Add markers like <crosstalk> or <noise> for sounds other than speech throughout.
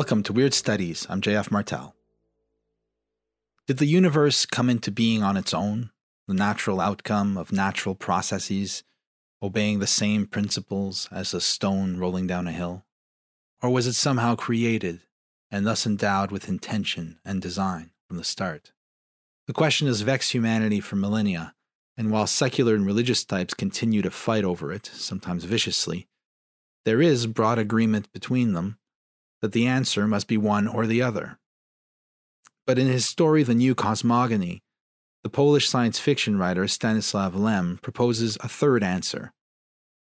Welcome to Weird Studies. I'm JF Martel. Did the universe come into being on its own, the natural outcome of natural processes, obeying the same principles as a stone rolling down a hill? Or was it somehow created and thus endowed with intention and design from the start? The question has vexed humanity for millennia, and while secular and religious types continue to fight over it, sometimes viciously, there is broad agreement between them that the answer must be one or the other. But in his story, The New Cosmogony, the Polish science fiction writer Stanislaw Lem proposes a third answer,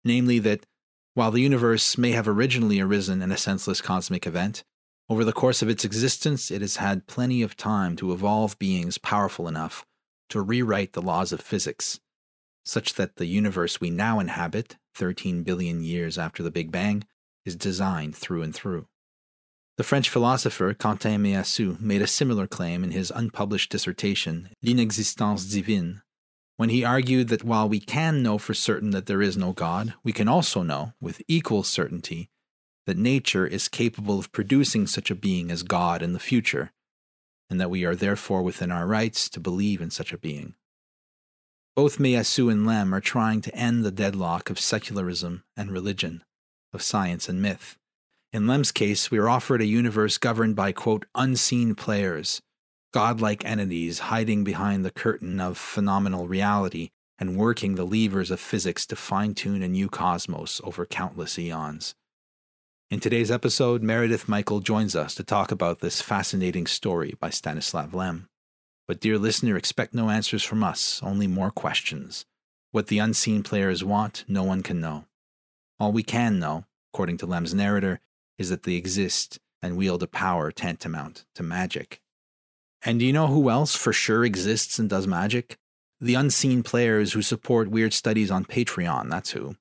namely that while the universe may have originally arisen in a senseless cosmic event, over the course of its existence it has had plenty of time to evolve beings powerful enough to rewrite the laws of physics, such that the universe we now inhabit, 13 billion years after the Big Bang, is designed through and through. The French philosopher Quentin Meillassoux made a similar claim in his unpublished dissertation, L'inexistence divine, when he argued that while we can know for certain that there is no God, we can also know, with equal certainty, that nature is capable of producing such a being as God in the future, and that we are therefore within our rights to believe in such a being. Both Meillassoux and Lem are trying to end the deadlock of secularism and religion, of science and myth. In Lem's case, we are offered a universe governed by, quote, unseen players, godlike entities hiding behind the curtain of phenomenal reality and working the levers of physics to fine tune a new cosmos over countless eons. In today's episode, Meredith Michael joins us to talk about this fascinating story by Stanislaw Lem. But, dear listener, expect no answers from us, only more questions. What the unseen players want, no one can know. All we can know, according to Lem's narrator, is that they exist and wield a power tantamount to magic. And do you know who else for sure exists and does magic? The unseen players who support Weird Studies on Patreon, that's who.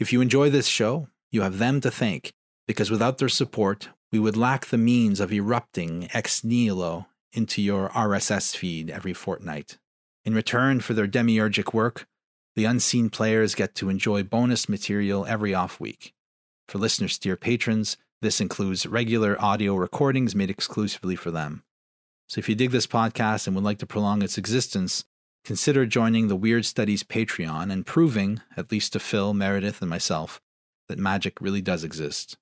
If you enjoy this show, you have them to thank, because without their support, we would lack the means of erupting ex nihilo into your RSS feed every fortnight. In return for their demiurgic work, the unseen players get to enjoy bonus material every off week. For listeners, dear patrons, this includes regular audio recordings made exclusively for them. So if you dig this podcast and would like to prolong its existence, consider joining the Weird Studies Patreon and proving, at least to Phil, Meredith, and myself, that magic really does exist.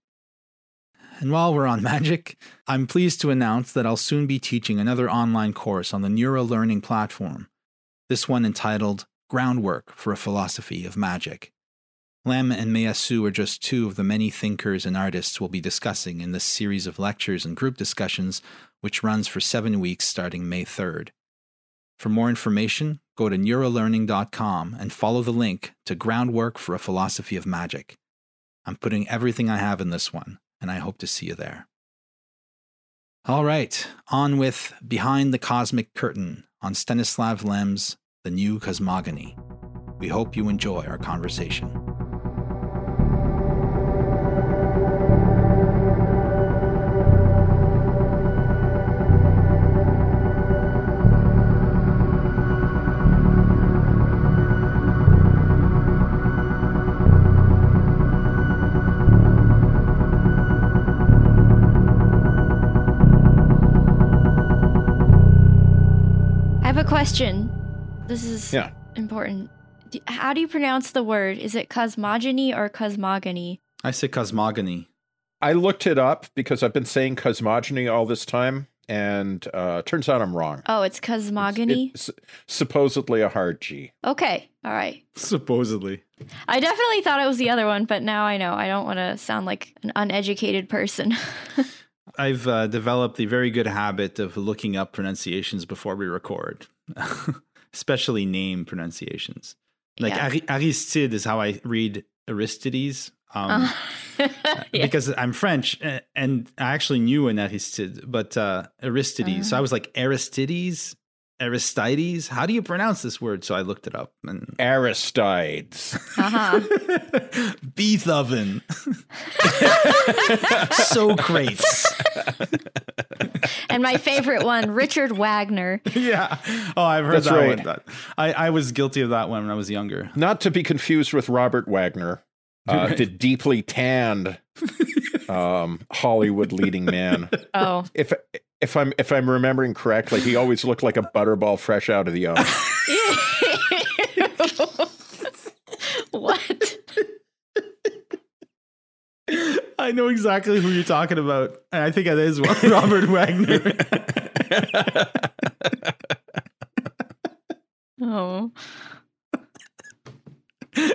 And while we're on <laughs> magic, I'm pleased to announce that I'll soon be teaching another online course on the Nura Learning platform, this one entitled Groundwork for a Philosophy of Magic. Lem and Meillassoux are just two of the many thinkers and artists we'll be discussing in this series of lectures and group discussions, which runs for seven weeks starting May 3rd. For more information, go to nuralearning.com and follow the link to Groundwork for a Philosophy of Magic. I'm putting everything I have in this one, and I hope to see you there. All right, on with Behind the Cosmic Curtain on Stanislav Lem's The New Cosmogony. We hope you enjoy our conversation. Question. This is yeah. important. How do you pronounce the word? Is it cosmogony or cosmogony? I say cosmogony. I looked it up because I've been saying cosmogony all this time, and uh, turns out I'm wrong. Oh, it's cosmogony? It's, it's supposedly a hard G. Okay, all right. Supposedly. I definitely thought it was the other one, but now I know. I don't want to sound like an uneducated person. <laughs> I've uh, developed the very good habit of looking up pronunciations before we record. <laughs> especially name pronunciations. Like yeah. Aristide is how I read Aristides. Um, uh, <laughs> yeah. Because I'm French and I actually knew an Aristide, but uh, Aristides. Uh-huh. So I was like Aristides, Aristides. How do you pronounce this word? So I looked it up. And Aristides. Uh-huh. <laughs> Beethoven. <laughs> Socrates. and my favorite one, Richard Wagner. Yeah. Oh, I've heard That's that right. one. I, I was guilty of that one when I was younger. Not to be confused with Robert Wagner, uh, <laughs> the deeply tanned um, Hollywood leading man. Oh. If if I'm if I'm remembering correctly, he always looked like a butterball fresh out of the oven. <laughs> what? I know exactly who you're talking about. And I think it is Robert Wagner. <laughs> oh.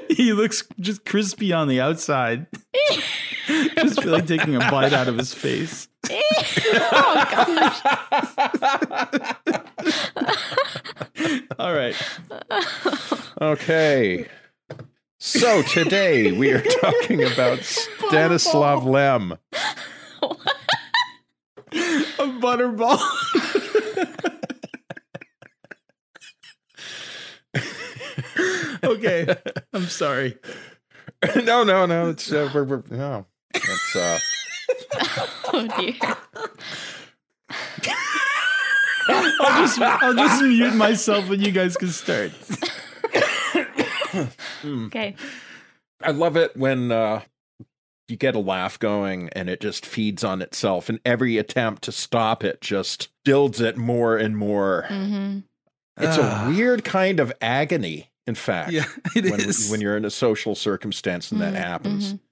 He looks just crispy on the outside. <laughs> just feel like taking a bite out of his face. Oh gosh. <laughs> All right. Okay. So today we are <laughs> talking about Stanislav Lem. a butterball. okay, I'm sorry. <laughs> no, no, no. It's uh, we're, we're, no. It's uh. <laughs> oh dear. I'll just I'll just mute myself when you guys can start. <coughs> okay. I love it when uh, you get a laugh going and it just feeds on itself, and every attempt to stop it just builds it more and more. Mm-hmm. It's uh. a ah. weird kind of agony, in fact. Yeah, <laughs> it when, is. when you're in a social circumstance and mm-hmm. that happens. Mm-hmm.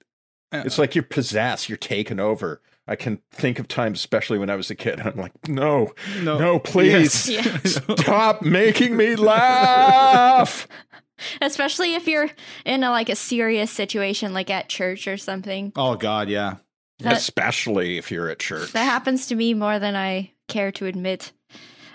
Uh, it's like you're possessed, you're taken over. I can think of times, especially when I was a kid, <laughs> I'm like, no, no, no please <laughs> yes. stop making me laugh. <laughs> Especially if you're in a, like a serious situation, like at church or something. Oh God, yeah. That, Especially if you're at church. That happens to me more than I care to admit.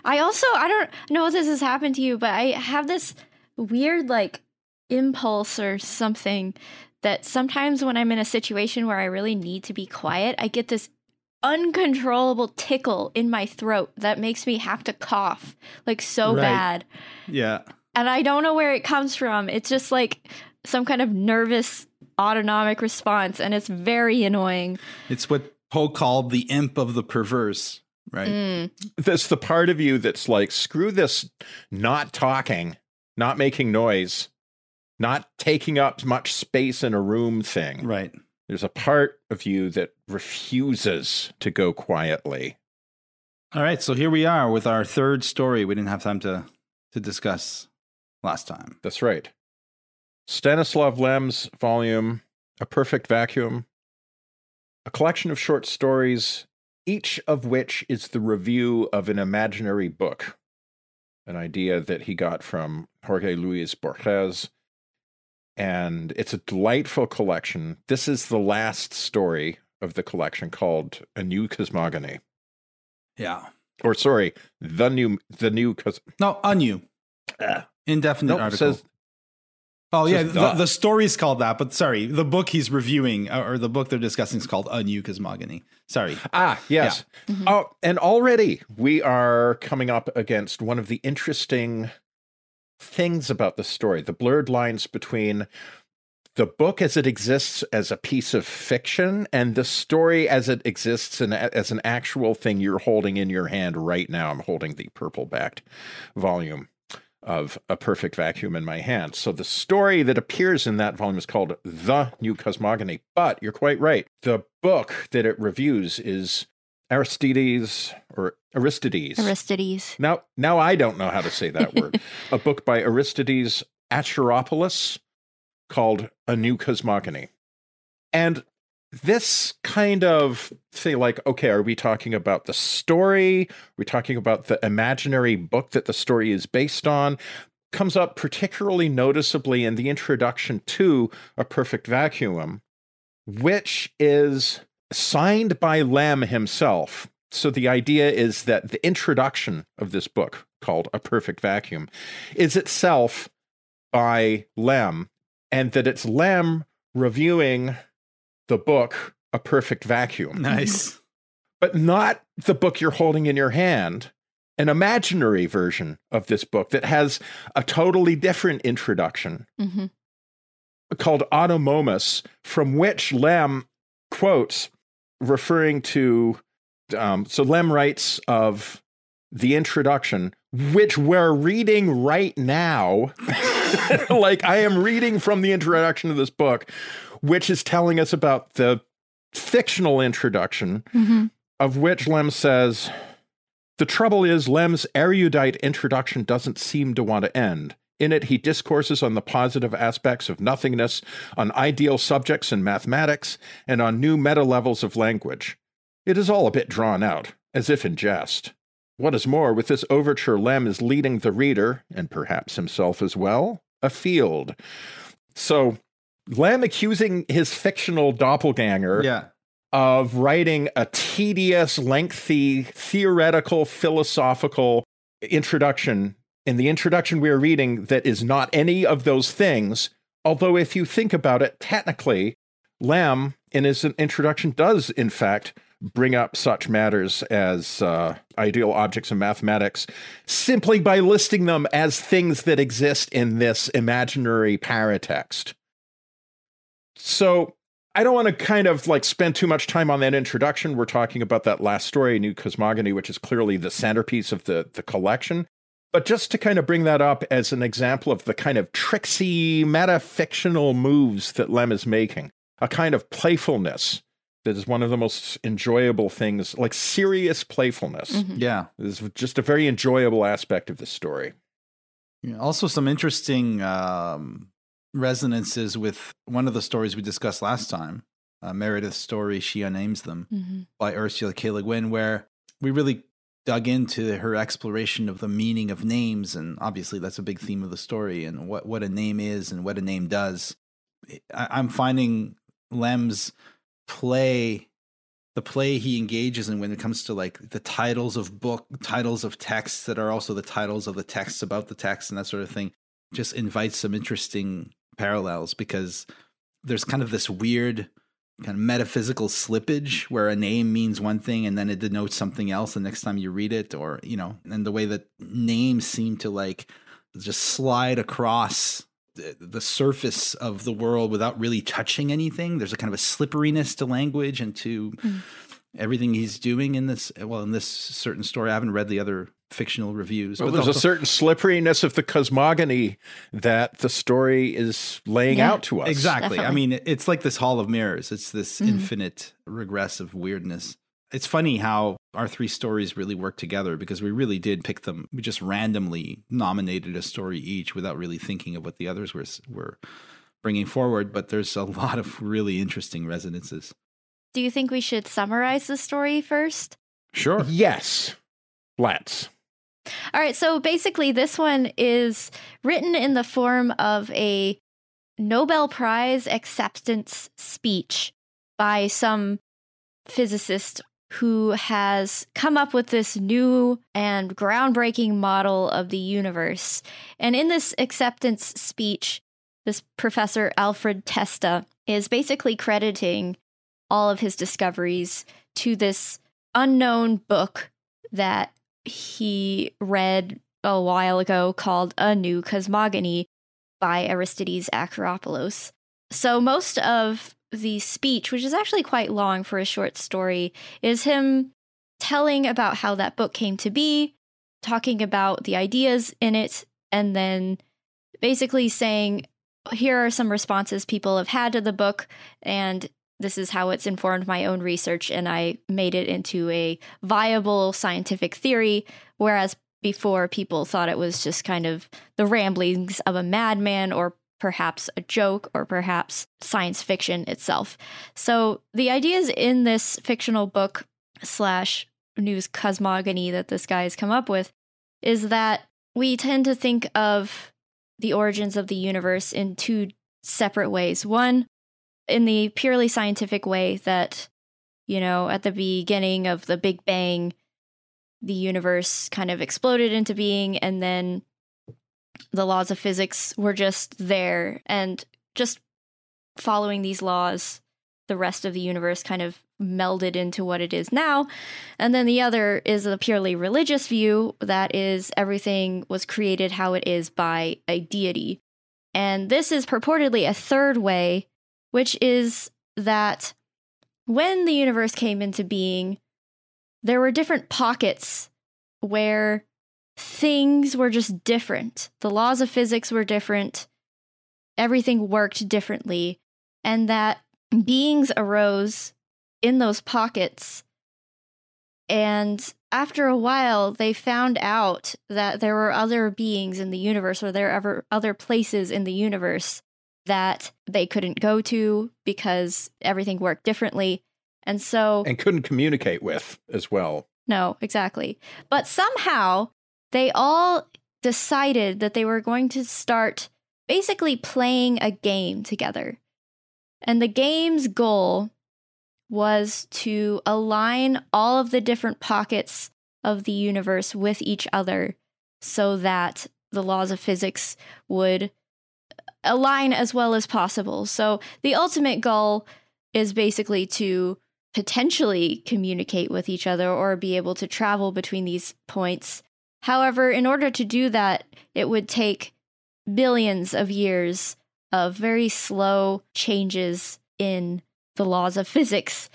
I also I don't know if this has happened to you, but I have this weird like impulse or something that sometimes when I'm in a situation where I really need to be quiet, I get this uncontrollable tickle in my throat that makes me have to cough like so right. bad. Yeah and I don't know where it comes from. It's just like some kind of nervous autonomic response, and it's very annoying. It's what Poe called the imp of the perverse, right? Mm. That's the part of you that's like, screw this not talking, not making noise, not taking up much space in a room thing. Right. There's a part of you that refuses to go quietly. All right, so here we are with our third story. We didn't have time to to discuss last time. That's right. Stanislav Lem's volume, A Perfect Vacuum, a collection of short stories, each of which is the review of an imaginary book, an idea that he got from Jorge Luis Borges. And it's a delightful collection. This is the last story of the collection called A New Cosmogony. Yeah. Or sorry, the new the new cos- No, a new. Uh, Indefinite nope, article. Says, oh yeah, the, the story's called that, but sorry, the book he's reviewing uh, or the book they're discussing is called A New Cosmogony. Sorry. Ah, yes. Yeah. Mm-hmm. Oh, and already we are coming up against one of the interesting things about the story: the blurred lines between the book as it exists as a piece of fiction and the story as it exists in, as an actual thing you're holding in your hand right now. I'm holding the purple backed volume of A Perfect Vacuum in my hand. So the story that appears in that volume is called The New Cosmogony. But you're quite right. The book that it reviews is Aristides or Aristides. Aristides. Now, now I don't know how to say that word. <laughs> A book by Aristides Acheropoulos called A New Cosmogony. And this kind of say like okay are we talking about the story are we talking about the imaginary book that the story is based on comes up particularly noticeably in the introduction to a perfect vacuum which is signed by Lem himself so the idea is that the introduction of this book called a perfect vacuum is itself by Lem, and that it's Lem reviewing the book A Perfect Vacuum. Nice. But not the book you're holding in your hand, an imaginary version of this book that has a totally different introduction hmm called Automomus, from which Lamb quotes, referring to. Um, so Lem writes of the introduction, which we're reading right now. <laughs> like I am reading from the introduction of this book, which is telling us about the fictional introduction, hmm of which Lem says, The trouble is, Lem's erudite introduction doesn't seem to want to end. In it, he discourses on the positive aspects of nothingness, on ideal subjects in mathematics, and on new meta levels of language. It is all a bit drawn out, as if in jest. What is more, with this overture, Lem is leading the reader, and perhaps himself as well, afield. So, Lem accusing his fictional doppelganger Yeah. of writing a tedious, lengthy, theoretical, philosophical introduction. In the introduction we are reading, that is not any of those things. Although, if you think about it, technically, Lem in his introduction does, in fact, bring up such matters as uh, ideal objects in mathematics simply by listing them as things that exist in this imaginary paratext. So I don't want to kind of like spend too much time on that introduction. We're talking about that last story, New Cosmogony, which is clearly the centerpiece of the, the collection. But just to kind of bring that up as an example of the kind of tricksy, metafictional moves that Lem is making, a kind of playfulness that is one of the most enjoyable things, like serious playfulness. Mhm. Yeah. is just a very enjoyable aspect of the story. Yeah, Also, some interesting um, resonances with one of the stories we discussed last time, uh, Meredith's story, She Unnames Them, hmm by Ursula K. Le Guin, where we really dug into her exploration of the meaning of names. And obviously, that's a big theme of the story and what, what a name is and what a name does. I, I'm finding Lem's play the play he engages in when it comes to like the titles of book titles of texts that are also the titles of the texts about the text and that sort of thing just invites some interesting parallels because there's kind of this weird kind of metaphysical slippage where a name means one thing and then it denotes something else the next time you read it or you know and the way that names seem to like just slide across the, the surface of the world without really touching anything there's a kind of a slipperiness to language and to Mm. everything he's doing in this well in this certain story i haven't read the other fictional reviews Well, but there's a certain slipperiness of the cosmogony that the story is laying Yeah. out to us. Exactly. I mean, it's like this hall of mirrors. It's this Mhm. infinite regressive weirdness. It's funny how our three stories really work together because we really did pick them. We just randomly nominated a story each without really thinking of what the others were were bringing forward. But there's a <laughs> lot of really interesting resonances. Do you think we should summarize the story first? Sure. Yes. Let's. All right, so basically, this one is written in the form of a Nobel Prize acceptance speech by some physicist who has come up with this new and groundbreaking model of the universe. And in this acceptance speech, this professor Alfred Testa is basically crediting all of his discoveries to this unknown book that he read a while ago called A New Cosmogony by Aristides Acheropoulos. So most of the speech, which is actually quite long for a short story, is him telling about how that book came to be, talking about the ideas in it, and then basically saying, here are some responses people have had to the book, and this is how it's informed my own research, and I made it into a viable scientific theory, whereas before people thought it was just kind of the ramblings of a madman or perhaps a joke or perhaps science fiction itself. So the ideas in this fictional book slash news cosmogony that this guy has come up with is that we tend to think of the origins of the universe in two separate ways. One, in the purely scientific way that, you know, at the beginning of the Big Bang, the universe kind of exploded into being and then the laws of physics were just there and just following these laws the rest of the universe kind of melded into what it is now. And then the other is a purely religious view that is everything was created how it is by a deity. And this is purportedly a third way, which is that when the universe came into being, there were different pockets where things were just different. The laws of physics were different. Everything worked differently. And that beings arose in those pockets. And after a while, they found out that there were other beings in the universe, or there were other places in the universe that they couldn't go to because everything worked differently. And so. And couldn't communicate with as well. No, exactly. But somehow they all decided that they were going to start basically playing a game together. And the game's goal was to align all of the different pockets of the universe with each other so that the laws of physics would align as well as possible. So the ultimate goal is basically to potentially communicate with each other or be able to travel between these points. However, in order to do that, it would take billions of years of very slow changes in the laws of physics.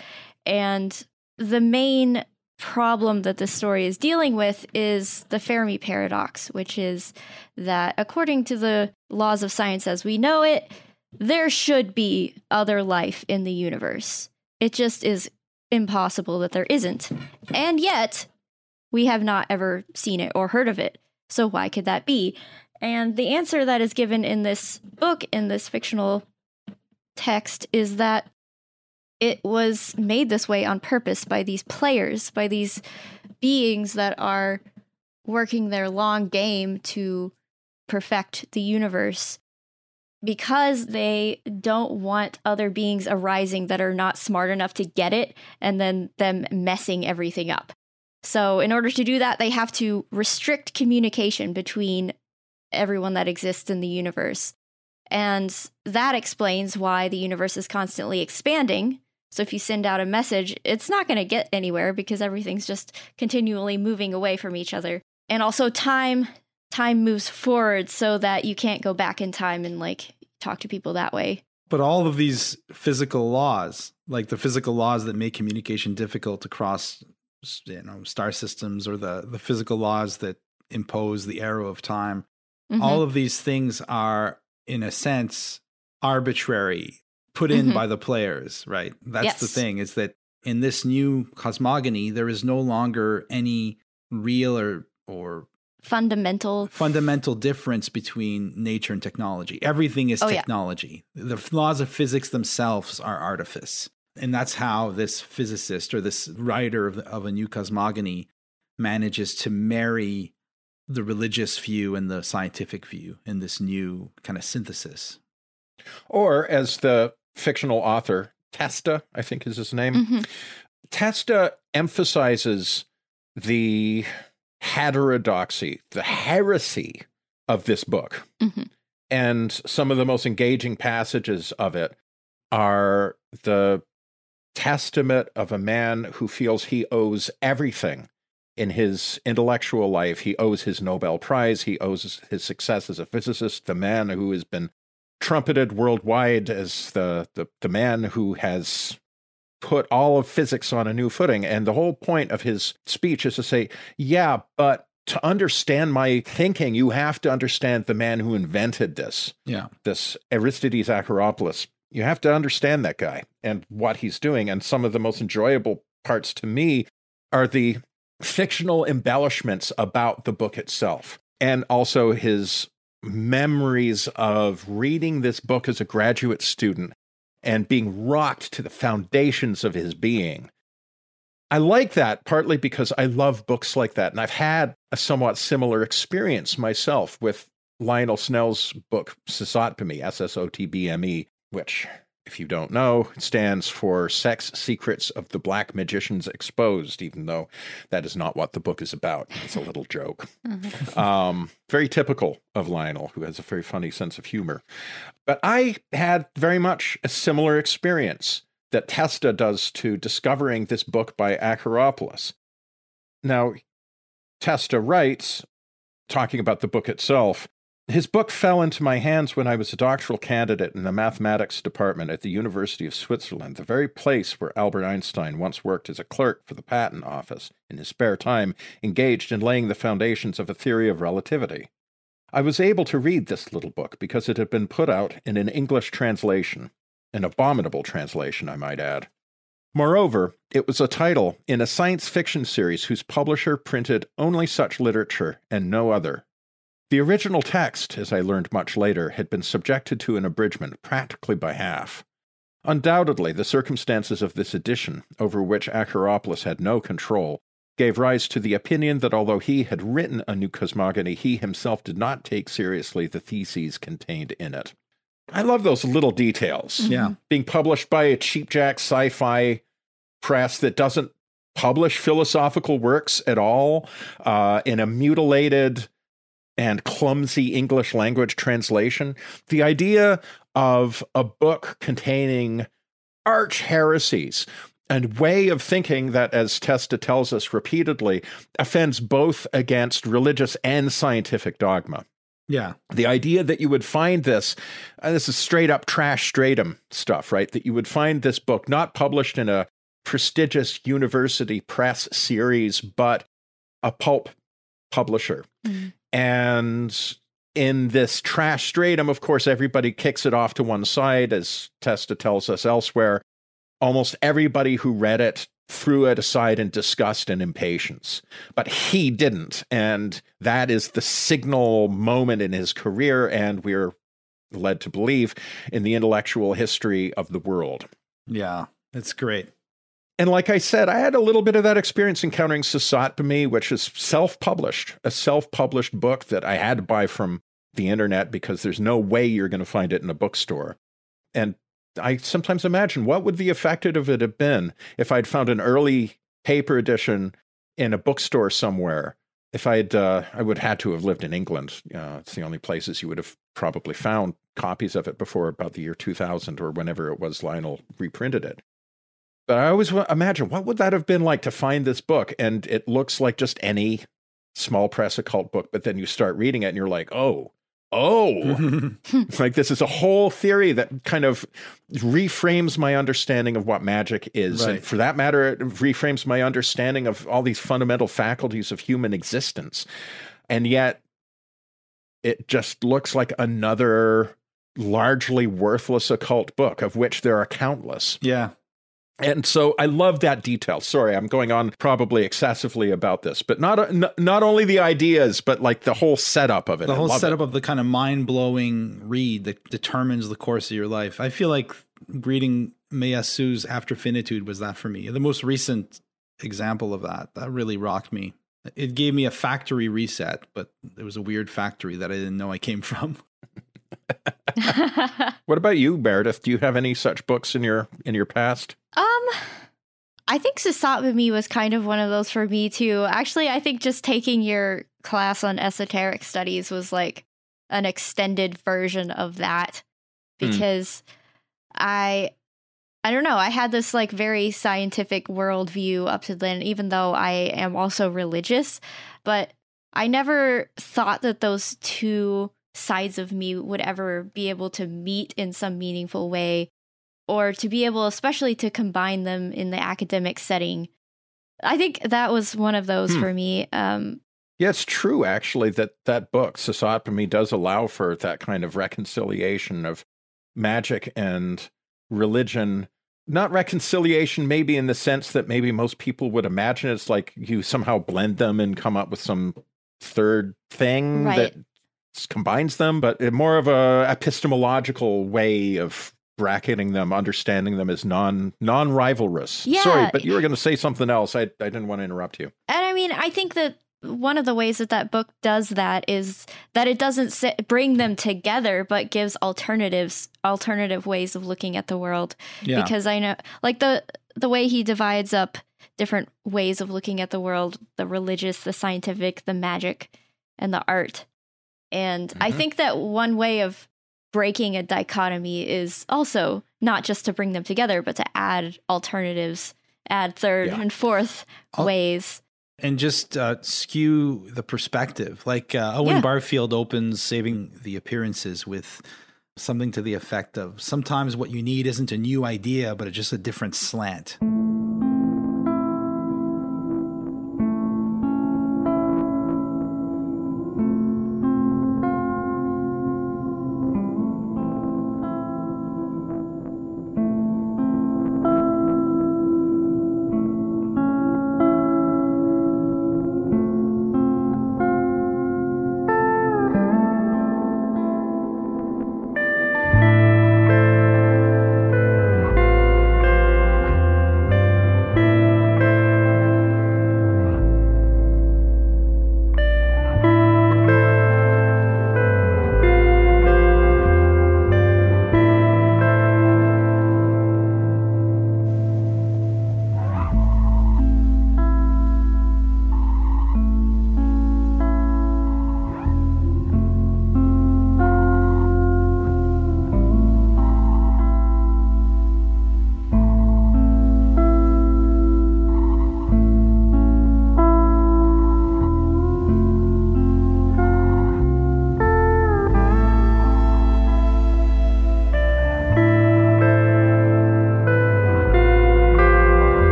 And the main problem that the story is dealing with is the Fermi paradox, which is that according to the laws of science as we know it, there should be other life in the universe. It just is impossible that there isn't. And yet, we have not ever seen it or heard of it. So, why could that be? And the answer that is given in this book, in this fictional text, is that it was made this way on purpose by these players, by these beings that are working their long game to perfect the universe because they don't want other beings arising that are not smart enough to get it and then them messing everything up. So, in order to do that, they have to restrict communication between everyone that exists in the universe. And that explains why the universe is constantly expanding. So if you send out a message, it's not going to get anywhere because everything's just continually moving away from each other. And also time time moves forward so that you can't go back in time and like talk to people that way. But all of these physical laws, like the physical laws that make communication difficult across you know star systems or the the physical laws that impose the arrow of time Mm-hmm. All of these things are, in a sense, arbitrary, put in mm-hmm. by the players, right? That's yes. the thing is that in this new cosmogony, there is no longer any real or or fundamental fundamental difference between nature and technology. Everything is oh, technology. Yeah. The laws of physics themselves are artifice. And that's how this physicist or this writer of, of a new cosmogony manages to marry the religious view and the scientific view in this new kind of synthesis. Or as the fictional author Testa, I think is his name, mm-hmm. Testa emphasizes the heterodoxy, the heresy of this book. Mm-hmm. And some of the most engaging passages of it are the testament of a man who feels he owes everything in his intellectual life, he owes his Nobel Prize, he owes his success as a physicist, the man who has been trumpeted worldwide as the, the, the man who has put all of physics on a new footing. And the whole point of his speech is to say, yeah, but to understand my thinking, you have to understand the man who invented this. Yeah. This Aristides Acheropoulos. You have to understand that guy and what he's doing. And some of the most enjoyable parts to me are the fictional embellishments about the book itself, and also his memories of reading this book as a graduate student and being rocked to the foundations of his being. I like that partly because I love books like that. And I've had a somewhat similar experience myself with Lionel Snell's book, SSOTBME, S S O T B M E, which if you don't know, stands for Sex Secrets of the Black Magicians Exposed, even though that is not what the book is about. It's a little joke. Mhm. Um, very typical of Lionel, who has a very funny sense of humor. But I had very much a similar experience that Testa does to discovering this book by Acheropoulos. Now, Testa writes, talking about the book itself, his book fell into my hands when I was a doctoral candidate in the mathematics department at the University of Switzerland, the very place where Albert Einstein once worked as a clerk for the patent office, in his spare time engaged in laying the foundations of a theory of relativity. I was able to read this little book because it had been put out in an English translation, an abominable translation, I might add. Moreover, it was a title in a science fiction series whose publisher printed only such literature and no other. The original text, as I learned much later, had been subjected to an abridgment practically by half. Undoubtedly, the circumstances of this edition, over which Acheropoulos had no control, gave rise to the opinion that although he had written a new cosmogony, he himself did not take seriously the theses contained in it. I love those little details. Yeah. Being published by a cheapjack sci fi press that doesn't publish philosophical works at all uh, in a mutilated and clumsy English language translation. The idea of a book containing arch heresies and way of thinking that, as Testa tells us repeatedly, offends both against religious and scientific dogma. Yeah. The idea that you would find this, uh, this is straight up trash stratum stuff, right? That you would find this book not published in a prestigious university press series, but a pulp publisher. Mhm. And in this trash stratum, of course, everybody kicks it off to one side, as Testa tells us elsewhere. Almost everybody who read it threw it aside in disgust and impatience. But he didn't. And that is the signal moment in his career, and we're led to believe in the intellectual history of the world. Yeah. It's great. And like I said, I had a little bit of that experience encountering SSOTBME, which is self published, a self published book that I had to buy from the internet because there's no way you're going to find it in a bookstore. And I sometimes imagine what would the effect of it have been if I'd found an early paper edition in a bookstore somewhere. If I'd, uh, I would had to have lived in England. Uh, it's the only places you would have probably found copies of it before about the year 2000 or whenever it was Lionel reprinted it. But I always imagine what would that have been like to find this book, and it looks like just any small press occult book. But then you start reading it, and you're like, oh, oh, <laughs> <laughs> like this is a whole theory that kind of reframes my understanding of what magic is, and for that matter, it reframes my understanding of all these fundamental faculties of human existence. And yet, it just looks like another largely worthless occult book, of which there are countless. yeah. And so I love that detail. Sorry, I'm going on probably excessively about this, but not not only the ideas, but like the whole setup of it. The whole love it. setup of the kind of mind blowing read that determines the course of your life. I feel like reading Meillassoux's After Finitude was that for me. The most recent example of that. That really rocked me. It gave me a factory reset, but it was a weird factory that I didn't know I came <laughs> from. <laughs> What about you, Meredith? Do you have any such books in your in your past? Um, I think SSOTBME was kind of one of those for me too. Actually, I think just taking your class on esoteric studies was like an extended version of that Hmm. because I I don't know, I had this like very scientific worldview up to then, even though I am also religious, but I never thought that those two sides of me would ever be able to meet in some meaningful way or to be able especially to combine them in the academic setting i think that was one of those Hmm. for me um Yeah, it's true actually that that book SSOTBME does allow for that kind of reconciliation of magic and religion. Not reconciliation, maybe in the sense that maybe most people would imagine it's like you somehow blend them and come up with some third thing Right. that combines them, but more of a epistemological way of bracketing them, understanding them as non non rivalrous. Yeah. Sorry, but you were going to say something else. I I didn't want to interrupt you. and i mean i think that one of the ways that that book does that is that it doesn't sit, bring them together but gives alternatives alternative ways of looking at the world Yeah. because i know like the the way he divides up different ways of looking at the world the religious the scientific the magic and the art and i Mhm. think that one way of breaking a dichotomy is also not just to bring them together but to add alternatives add third Yeah. and fourth I'll- ways and just uh, skew the perspective. Like uh, Owen Yeah. Barfield opens Saving the Appearances with something to the effect of sometimes what you need isn't a new idea, but it's just a different slant.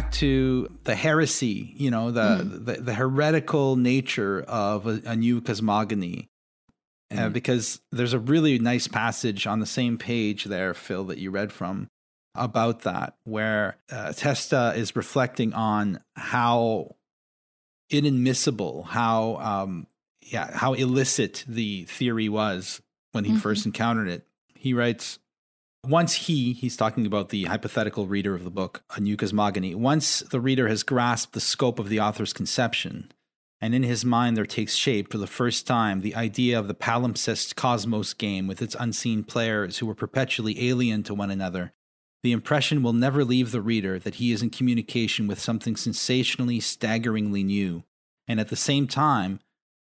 Back to the heresy, you know, the the, the heretical nature of a, a new cosmogony. Uh, Mhm. because there's a really nice passage on the same page there, Phil, that you read from about that, where uh, Testa is reflecting on how inadmissible, how um, yeah, how illicit the theory was when he Mhm. first encountered it. He writes, once he, he's talking about the hypothetical reader of the book, A New Cosmogony, once the reader has grasped the scope of the author's conception, and in his mind there takes shape for the first time the idea of the palimpsest cosmos game with its unseen players who are perpetually alien to one another, the impression will never leave the reader that he is in communication with something sensationally, staggeringly new, and at the same time,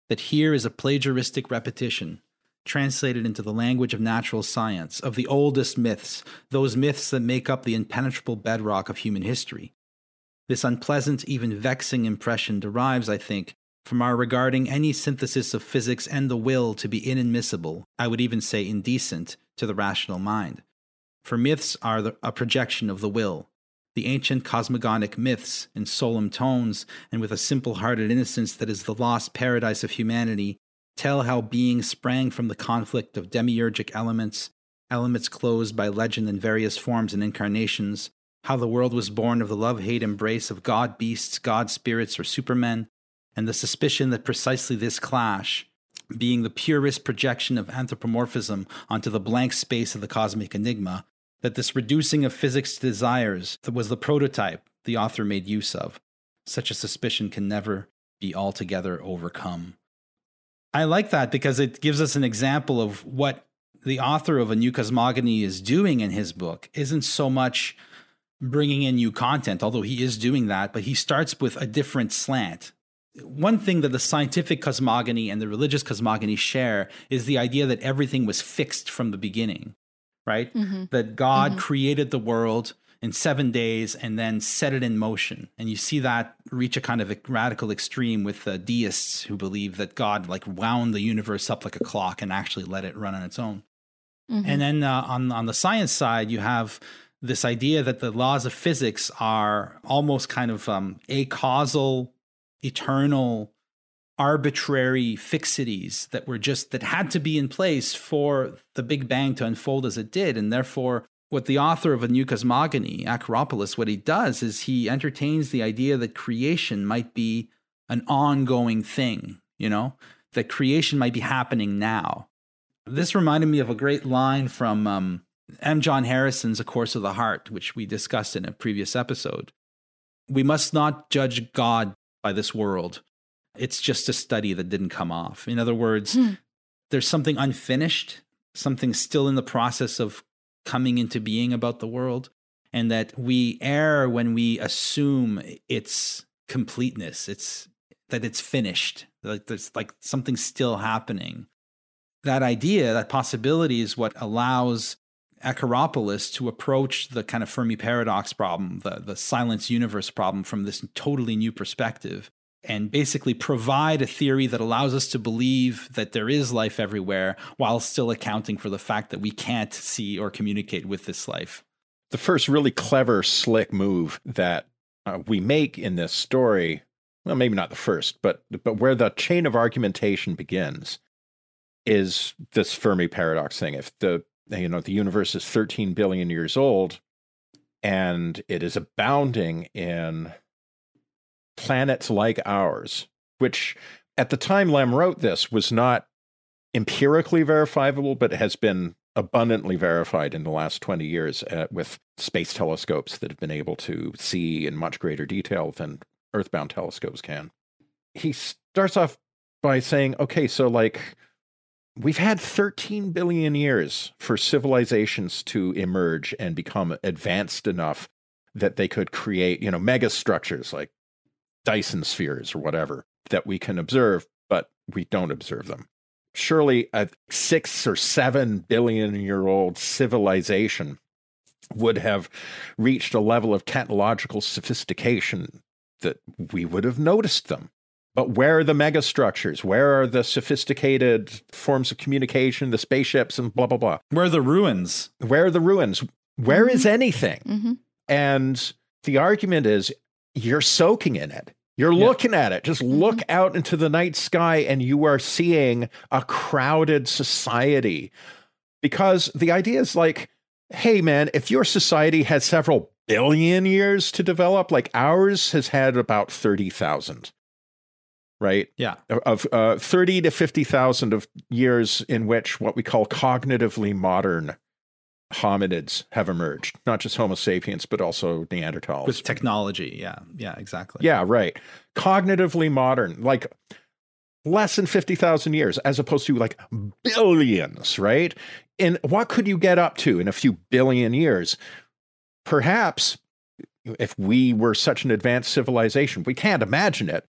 that here is a plagiaristic repetition, translated into the language of natural science, of the oldest myths, those myths that make up the impenetrable bedrock of human history. This unpleasant, even vexing impression derives, I think, from our regarding any synthesis of physics and the will to be inadmissible, I would even say indecent, to the rational mind. For myths are the, a projection of the will. The ancient cosmogonic myths, in solemn tones and with a simple hearted innocence that is the lost paradise of humanity, tell how being sprang from the conflict of demiurgic elements, elements closed by legend in various forms and incarnations, how the world was born of the love hate embrace of god beasts, god spirits, or supermen, and the suspicion that precisely this clash, being the purest projection of anthropomorphism onto the blank space of the cosmic enigma, that this reducing of physics to desires that was the prototype the author made use of. Such a suspicion can never be altogether overcome. I like that because it gives us an example of what the author of A New Cosmogony is doing in his book. Isn't so much bringing in new content, although he is doing that, but he starts with a different slant. One thing that the scientific cosmogony and the religious cosmogony share is the idea that everything was fixed from the beginning, right? Mhm. That God Mhm. created the world in seven days and then set it in motion. And you see that reach a kind of a radical extreme with the deists who believe that God like wound the universe up like a clock and actually let it run on its own. Mhm. And then uh, on on the science side, you have this idea that the laws of physics are almost kind of um, a causal, eternal, arbitrary fixities that were just that had to be in place for the Big Bang to unfold as it did, and therefore. What the author of A New Cosmogony, Acheropoulos, what he does is he entertains the idea that creation might be an ongoing thing, you know, that creation might be happening now. This reminded me of a great line from um, M. John Harrison's A Course of the Heart, which we discussed in a previous episode. We must not judge God by this world. It's just a study that didn't come off. In other words, hmm. there's something unfinished, something still in the process of coming into being about the world, and that we err when we assume its completeness. It's that it's finished, like there's like something still happening. That idea, that possibility is what allows Acheropoulos to approach the kind of Fermi paradox problem, the, the silence universe problem from this totally new perspective, and basically provide a theory that allows us to believe that there is life everywhere while still accounting for the fact that we can't see or communicate with this life. The first really clever, slick move that uh, we make in this story, well, maybe not the first, but but where the chain of argumentation begins is this Fermi paradox thing. If the you know the universe is 13 billion years old and it is abounding in planets like ours which at the time Lem wrote this was not empirically verifiable but has been abundantly verified in the last 20 years uh, with space telescopes that have been able to see in much greater detail than earthbound telescopes can. He starts off by saying okay so like We've had 13 billion years for civilizations to emerge and become advanced enough that they could create, you know, mega structures like Dyson spheres or whatever that we can observe, but we don't observe them. Surely a six or seven billion year old civilization would have reached a level of technological sophistication that we would have noticed them. But where are the megastructures? Where are the sophisticated forms of communication, the spaceships, and blah, blah, blah? Where are the ruins? Where are the ruins? Where mm-hmm. is anything? Mm-hmm. And the argument is you're soaking in it. You're yeah. looking at it. Just mm-hmm. look out into the night sky and you are seeing a crowded society. Because the idea is like, hey, man, if your society has several billion years to develop, like ours has had about 30,000 right? Yeah. Of uh, 30 to 50,000 of years in which what we call cognitively modern hominids have emerged, not just Homo sapiens, but also Neanderthals. With technology. Yeah. Yeah, exactly. Yeah, right. Cognitively modern, like less than 50,000 years, as opposed to like billions, right? And what could you get up to in a few billion years? Perhaps if we were such an advanced civilization, we can't imagine it,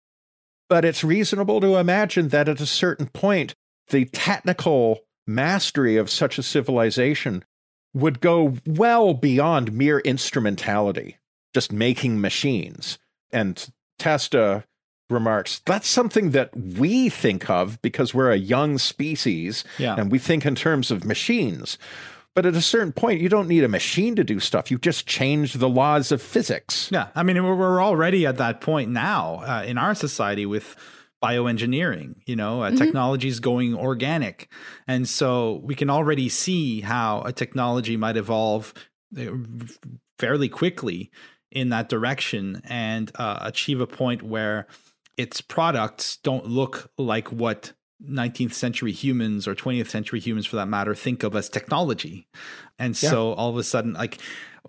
but it's reasonable to imagine that at a certain point, the technical mastery of such a civilization would go well beyond mere instrumentality, just making machines. And Testa remarks that's something that we think of because we're a young species yeah. and we think in terms of machines. But at a certain point, you don't need a machine to do stuff. You just change the laws of physics. Yeah. I mean, we're already at that point now uh, in our society with bioengineering you know uh, mm-hmm. technology is going organic. And so we can already see how a technology might evolve uh, fairly quickly in that direction and uh, achieve a point where its products don't look like what 19th century humans or 20th century humans for that matter think of as technology. And so all of a sudden like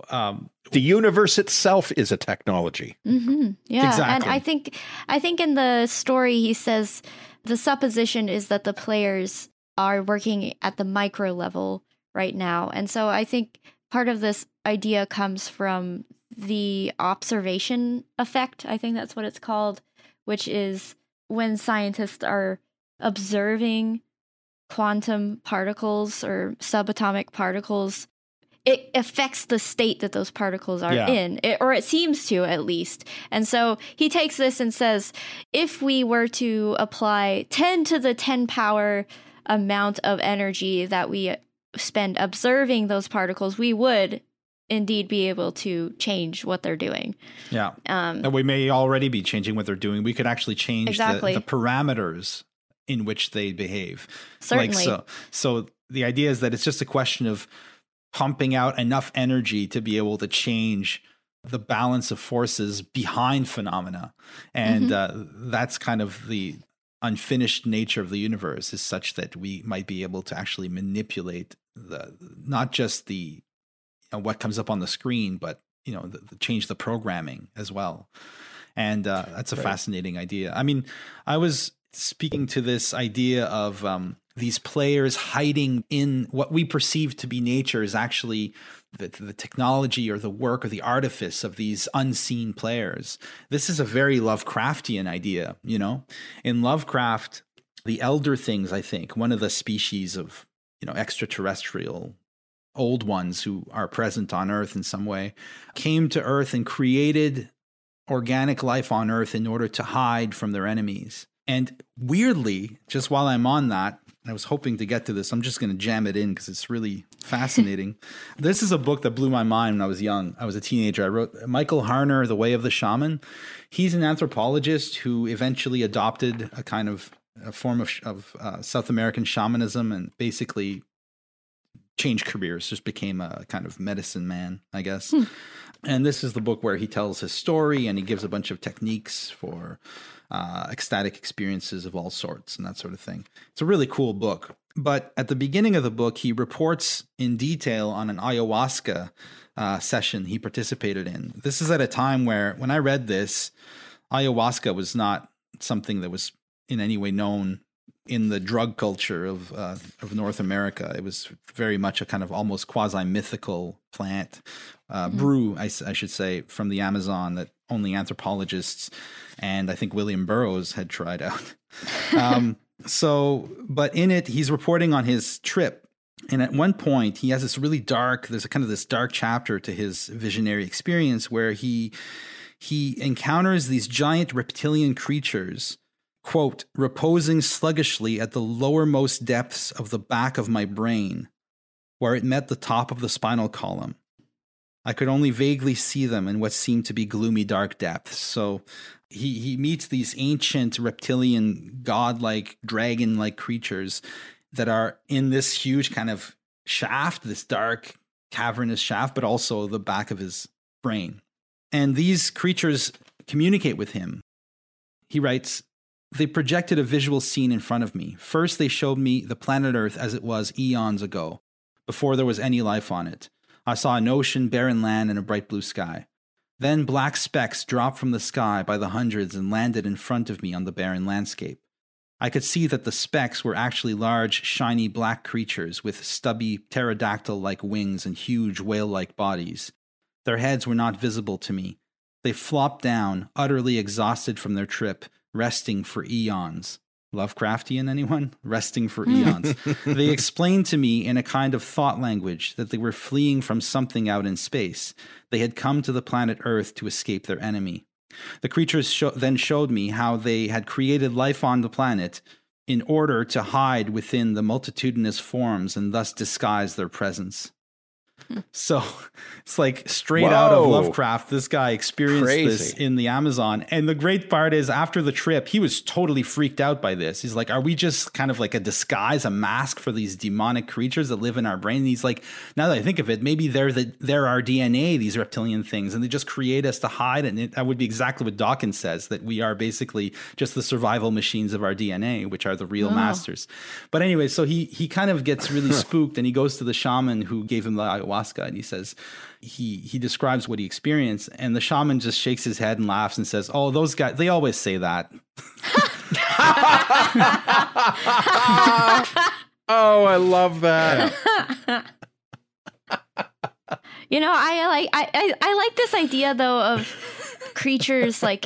um, the universe itself is a technology mm-hmm. yeah exactly. and i think i think in the story he says the supposition is that the players are working at the micro level right now and so i think part of this idea comes from the observation effect i think that's what it's called which is when scientists are observing quantum particles or subatomic particles it affects the state that those particles are yeah. in, it, or it seems to at least. And so he takes this and says if we were to apply 10 to the 10 power amount of energy that we spend observing those particles, we would indeed be able to change what they're doing. Yeah. Um, and we may already be changing what they're doing. We could actually change exactly. the, the parameters in which they behave. Certainly. Like so, so the idea is that it's just a question of pumping out enough energy to be able to change the balance of forces behind phenomena. And mm-hmm. uh, that's kind of the unfinished nature of the universe is such that we might be able to actually manipulate the not just the you know, what comes up on the screen, but you know, the, the change the programming as well. And uh, that's a right. fascinating idea. I mean, I was speaking to this idea of um, these players hiding in what we perceive to be nature is actually the, the technology or the work or the artifice of these unseen players. This is a very Lovecraftian idea, you know? In Lovecraft, the elder things, I think, one of the species of, you know, extraterrestrial old ones who are present on Earth in some way, came to Earth and created organic life on Earth in order to hide from their enemies. And weirdly, just while I'm on that, I was hoping to get to this. I'm just going to jam it in because it's really fascinating. <laughs> this is a book that blew my mind when I was young. I was a teenager. I wrote Michael Harner, The Way of the Shaman. He's an anthropologist who eventually adopted a kind of a form of, of uh, South American shamanism and basically changed careers, just became a kind of medicine man, I guess. Hmm. And this is the book where he tells his story and he gives a bunch of techniques for uh, ecstatic experiences of all sorts and that sort of thing. It's a really cool book. But at the beginning of the book, he reports in detail on an ayahuasca uh, session he participated in. This is at a time where, when I read this, ayahuasca was not something that was in any way known in the drug culture of uh, of North America. It was very much a kind of almost quasi mythical plant uh, mm-hmm. brew, I, I, should say, from the Amazon that only anthropologists and I think William Burroughs had tried out. <laughs> Um, so, but in it, he's reporting on his trip. And at one point, he has this really dark, there's a kind of this dark chapter to his visionary experience where he he encounters these giant reptilian creatures, quote, reposing sluggishly at the lowermost depths of the back of my brain, where it met the top of the spinal column. I could only vaguely see them in what seemed to be gloomy dark depths. So he he meets these ancient reptilian godlike dragon like creatures that are in this huge kind of shaft, this dark cavernous shaft, but also the back of his brain. And these creatures communicate with him. He writes, they projected a visual scene in front of me. First, they showed me the planet Earth as it was eons ago, before there was any life on it. I saw an ocean, barren land, and a bright blue sky. Then black specks dropped from the sky by the hundreds and landed in front of me on the barren landscape. I could see that the specks were actually large, shiny black creatures with stubby, pterodactyl like wings and huge whale like bodies. Their heads were not visible to me. They flopped down, utterly exhausted from their trip, resting for eons. Lovecraftian, anyone? <laughs> Resting for hmm. eons. <laughs> they explained to me in a kind of thought language that they were fleeing from something out in space. They had come to the planet Earth to escape their enemy. The creatures sh- then showed me how they had created life on the planet in order to hide within the multitudinous forms and thus disguise their presence. So <laughs> it's like straight Whoa. out of Lovecraft. This guy experienced Crazy. this in the Amazon. And the great part is, after the trip, he was totally freaked out by this. He's like, Are we just kind of like a disguise, a mask for these demonic creatures that live in our brain? And he's like, Now that I think of it, maybe they're, the, they're our DNA, these reptilian things, and they just create us to hide. And it, that would be exactly what Dawkins says that we are basically just the survival machines of our DNA, which are the real oh. masters. But anyway, so he, he kind of gets really <laughs> spooked and he goes to the shaman who gave him the ayahuasca and he says he he describes what he experienced and the shaman just shakes his head and laughs and says oh those guys they always say that. <laughs> Oh i love that. You know i like I, I i like this idea though of creatures like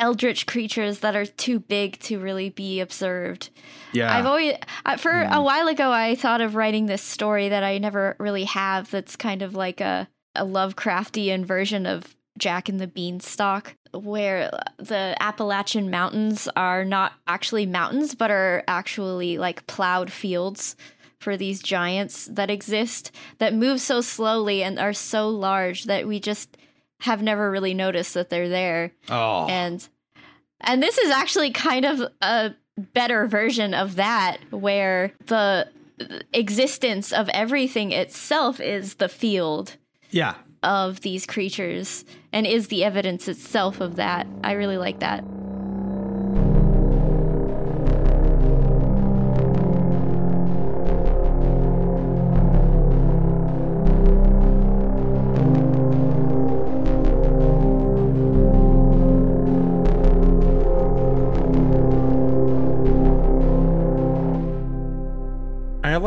eldritch creatures that are too big to really be observed. Yeah. I've always for mm. a while ago I thought of writing this story that I never really have that's kind of like a a Lovecraftian version of Jack and the Beanstalk where the Appalachian Mountains are not actually mountains but are actually like plowed fields for these giants that exist that move so slowly and are so large that we just have never really noticed that they're there. Oh. And and this is actually kind of a better version of that where the existence of everything itself is the field yeah. of these creatures and is the evidence itself of that. I really like that.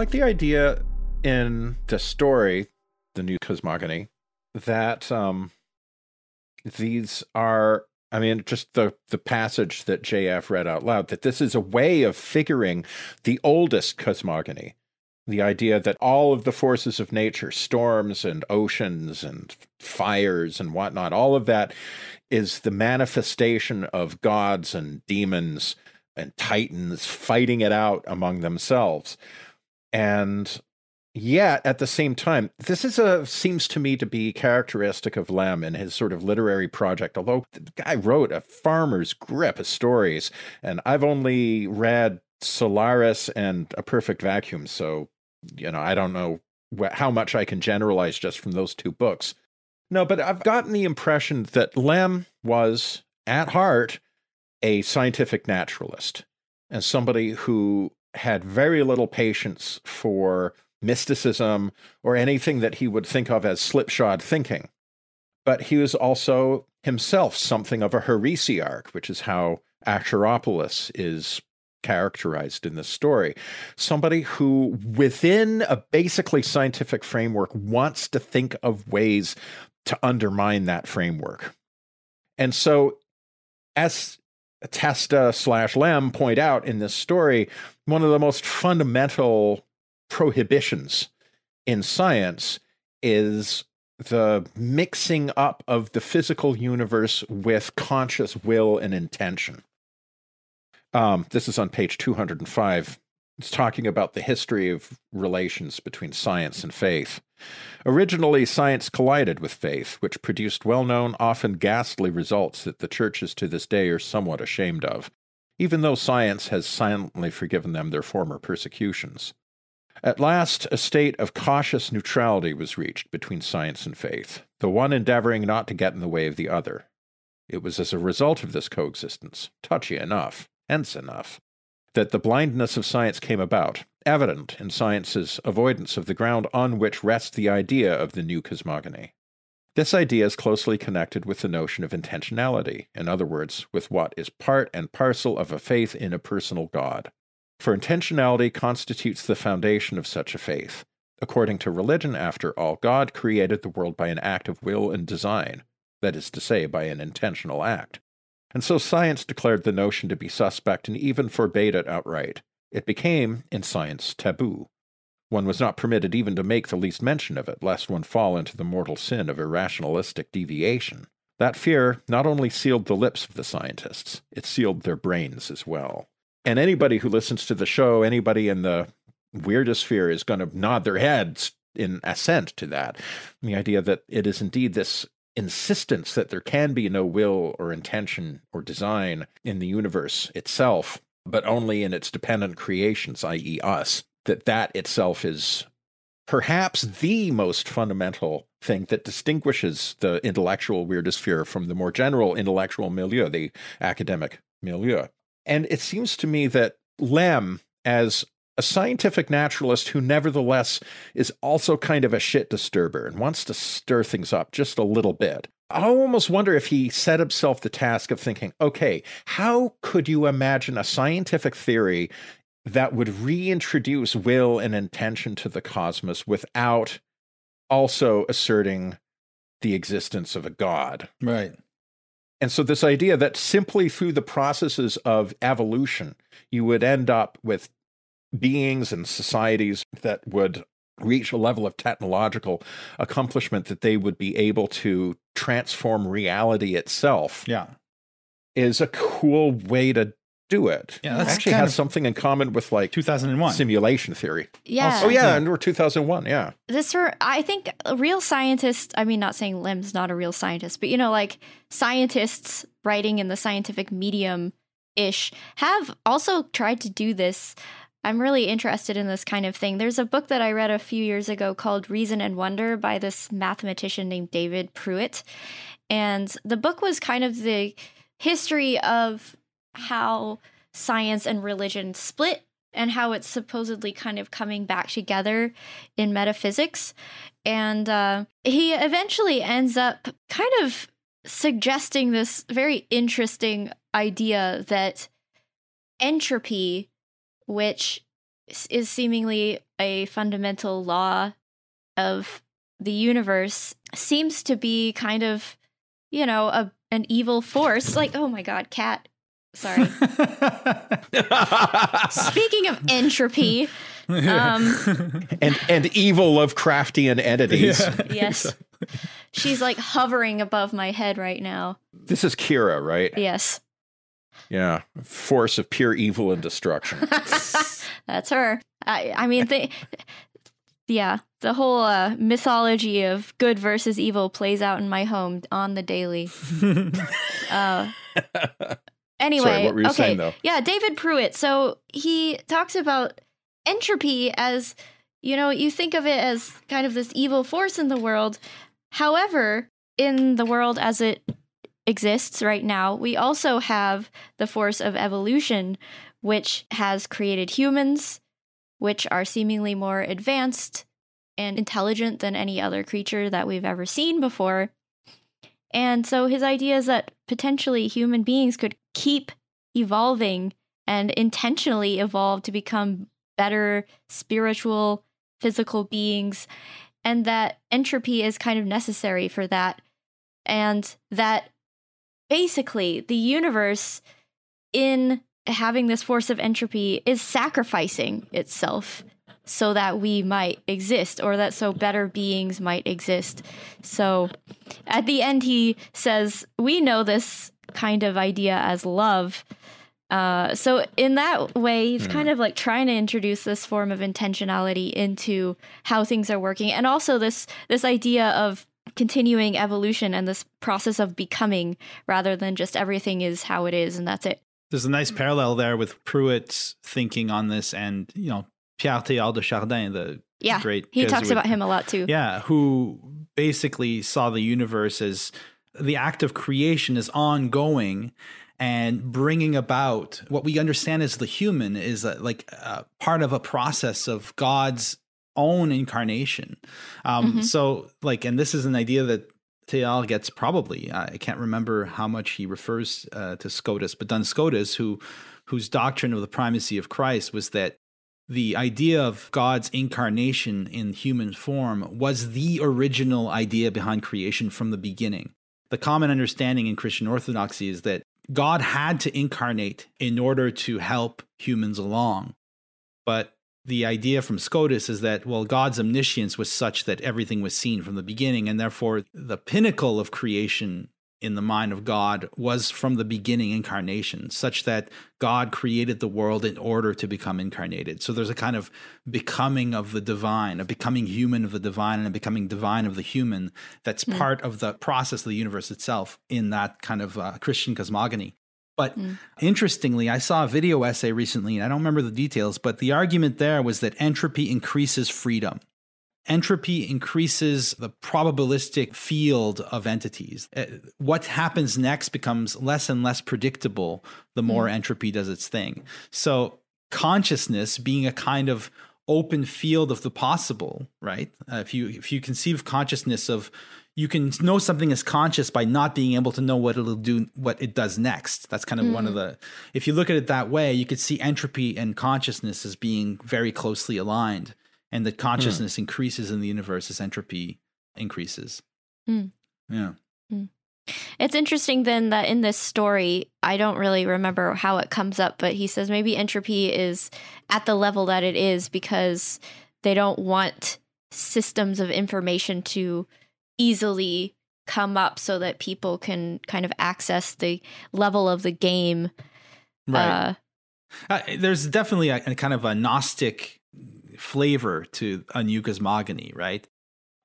Like the idea in the story, the new cosmogony, that um, these are I mean, just the the passage that JF read out loud, that this is a way of figuring the oldest cosmogony. The idea that all of the forces of nature, storms and oceans and fires and whatnot, all of that is the manifestation of gods and demons and titans fighting it out among themselves. And Yet at the same time, this is a seems to me to be characteristic of Lem and his sort of literary project. Although the guy wrote a farmer's grip of stories, and I've only read Solaris and A Perfect Vacuum, so you know I don't know wh- how much I can generalize just from those two books. No, but I've gotten the impression that Lem was at heart a scientific naturalist and somebody who had very little patience for mysticism, or anything that he would think of as slipshod thinking. But he was also himself something of a heresiarch, which is how Acheropoulos is characterized in this story. Somebody who, within a basically scientific framework, wants to think of ways to undermine that framework. And so, as Testa slash Lem point out in this story, one of the most fundamental prohibitions in science is the mixing up of the physical universe with conscious will and intention. Um, this is on page 205. It's talking about the history of relations between science and faith. Originally, science collided with faith, which produced well known, often ghastly results that the churches to this day are somewhat ashamed of, even though science has silently forgiven them their former persecutions. At last, a state of cautious neutrality was reached between science and faith, the one endeavoring not to get in the way of the other. It was as a result of this coexistence, touchy enough, hence enough, that the blindness of science came about, evident in science's avoidance of the ground on which rests the idea of the new cosmogony. This idea is closely connected with the notion of intentionality, in other words, with what is part and parcel of a faith in a personal God. For intentionality constitutes the foundation of such a faith. According to religion, after all, God created the world by an act of will and design, that is to say, by an intentional act. And so science declared the notion to be suspect and even forbade it outright. It became, in science, taboo. One was not permitted even to make the least mention of it, lest one fall into the mortal sin of irrationalistic deviation. That fear not only sealed the lips of the scientists, it sealed their brains as well. And anybody who listens to the show, anybody in the weirdest weirdosphere is going to nod their heads in assent to that. The idea that it is indeed this insistence that there can be no will or intention or design in the universe itself, but only in its dependent creations, i.e., us, that that itself is perhaps the most fundamental thing that distinguishes the intellectual weirdosphere from the more general intellectual milieu, the academic milieu. And it seems to me that Lem, as a scientific naturalist who nevertheless is also kind of a shit disturber and wants to stir things up just a little bit. I almost wonder if he set himself the task of thinking, okay, how could you imagine a scientific theory that would reintroduce will and intention to the cosmos without also asserting the existence of a god? Right. And so, this idea that simply through the processes of evolution, you would end up with beings and societies that would reach a level of technological accomplishment that they would be able to transform reality itself Yeah. is a cool way to do it. Yeah, it actually has of- something in common with like 2001. simulation theory. Yeah. Oh yeah, Yeah. and we're 2001. Yeah. this were i think a real scientists i mean not saying Lem's not a real scientist but you know like scientists writing in the scientific medium ish have also tried to do this i'm really interested in this kind of thing there's a book that i read a few years ago called reason and wonder by this mathematician named david pruitt and the book was kind of the history of how science and religion split and how it's supposedly kind of coming back together in metaphysics. And uh, he eventually ends up kind of suggesting this very interesting idea that entropy, which is seemingly a fundamental law of the universe, seems to be kind of, you know, a an evil force. Like, oh my god, cat. Sorry. <laughs> Speaking of entropy, um, <laughs> and and evil Lovecraftian entities. <laughs> yes, she's like hovering above my head right now. This is Kira, right? Yes, Yeah. Force of pure evil and destruction. <laughs> <laughs> that's her. I, I mean, they, yeah, the whole uh, mythology of good versus evil plays out in my home on the daily. <laughs> Uh, anyway, Sorry, what were you okay, saying, though? yeah, David Pruitt. So he talks about entropy as you know, you think of it as kind of this evil force in the world. However, in the world as it exists right now, we also have the force of evolution, which has created humans, which are seemingly more advanced and intelligent than any other creature that we've ever seen before. And so his idea is that potentially human beings could keep evolving and intentionally evolve to become better spiritual, physical beings, and that entropy is kind of necessary for that. And that basically the universe, in having this force of entropy, is sacrificing itself so that we might exist or that so better beings might exist. So at the end, he says, We know this kind of idea as love. Uh, so in that way, he's kind of like trying to introduce this form of intentionality into how things are working, and also this this idea of continuing evolution and this process of becoming, rather than just everything is how it is and that's it. There's a nice parallel there with Pruitt's thinking on this, and you know Pierre Teilhard de Chardin, the Yeah, great he talks about him a lot too. Yeah, who basically saw the universe as the act of creation is ongoing and bringing about what we understand as the human is uh, like uh, part of a process of God's own incarnation. Um, Mhm. So, like, and this is an idea that Teilhard gets probably. I can't remember how much he refers uh, to Scotus, but Duns Scotus, who whose doctrine of the primacy of Christ was that the idea of God's incarnation in human form was the original idea behind creation from the beginning. The common understanding in Christian orthodoxy is that God had to incarnate in order to help humans along. But the idea from Scotus is that, well, God's omniscience was such that everything was seen from the beginning, and therefore the pinnacle of creation in the mind of God was from the beginning incarnation, such that God created the world in order to become incarnated. So there's a kind of becoming of the divine, a becoming human of the divine, and a becoming divine of the human that's part of the process of the universe itself in that kind of uh, Christian cosmogony. But Mm. interestingly, I saw a video essay recently, and I don't remember the details, but the argument there was that entropy increases freedom. Entropy increases the probabilistic field of entities. Uh, What happens next becomes less and less predictable the more entropy does its thing. So, consciousness being a kind of open field of the possible, right? Uh, if you if you conceive consciousness of you can know something is conscious by not being able to know what it'll do what it does next. That's kind of one of mm. the if you look at it that way you could see entropy and consciousness as being very closely aligned and that consciousness hmm. increases in the universe as entropy increases. Hmm. yeah. Hmm. It's interesting then that in this story, I don't really remember how it comes up, but he says maybe entropy is at the level that it is because they don't want systems of information to easily come up so that people can kind of access the level of the game Right. Uh, uh, there's definitely a, a, kind of a Gnostic flavor to a new cosmogony, right?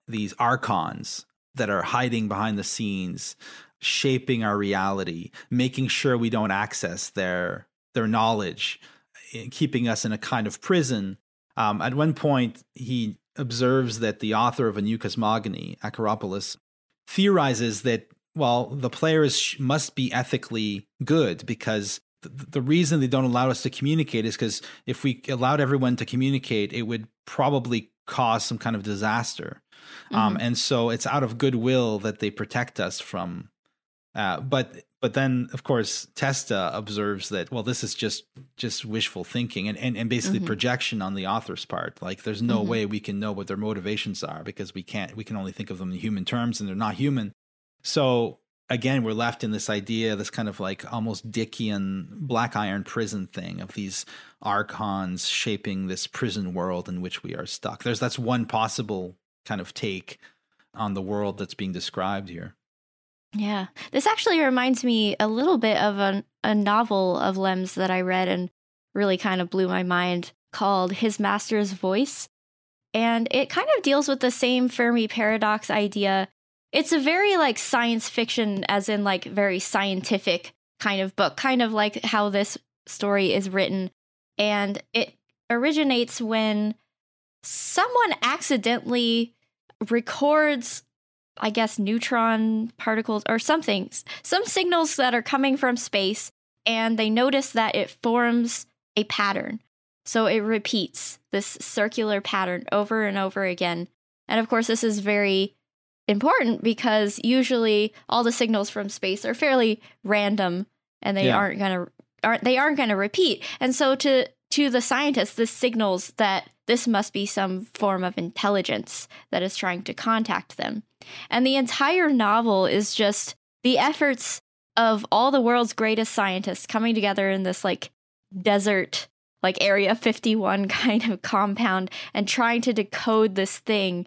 These archons that are hiding behind the scenes, shaping our reality, making sure we don't access their their knowledge, eh, keeping us in a kind of prison. Um, at one point, he observes that the author of a new cosmogony, Acheropoulos, theorizes that well, the players must be ethically good because the reason they don't allow us to communicate is because if we allowed everyone to communicate, it would probably cause some kind of disaster. Um, mm-hmm. Um, and so it's out of goodwill that they protect us from. Uh, but but then of course Testa observes that well this is just just wishful thinking and and, and basically mm-hmm. projection on the author's part. Like there's no mm-hmm. way we can know what their motivations are because we can't we can only think of them in human terms and they're not human. So again, we're left in this idea, this kind of like almost Dickian black iron prison thing of these archons shaping this prison world in which we are stuck. There's that's one possible kind of take on the world that's being described here. Yeah. This actually reminds me a little bit of a, a novel of Lem's that I read and really kind of blew my mind called His Master's Voice. And it kind of deals with the same Fermi paradox idea it's a very like science fiction, as in like very scientific kind of book, kind of like how this story is written. And it originates when someone accidentally records I guess neutron particles or something, some signals that are coming from space, and they notice that it forms a pattern. So it repeats this circular pattern over and over again. And of course, this is very important because usually all the signals from space are fairly random and they yeah. aren't going to aren't they aren't going to repeat. And so to to the scientists this signals that this must be some form of intelligence that is trying to contact them. And the entire novel is just the efforts of all the world's greatest scientists coming together in this like desert like area 51 <laughs> kind of compound and trying to decode this thing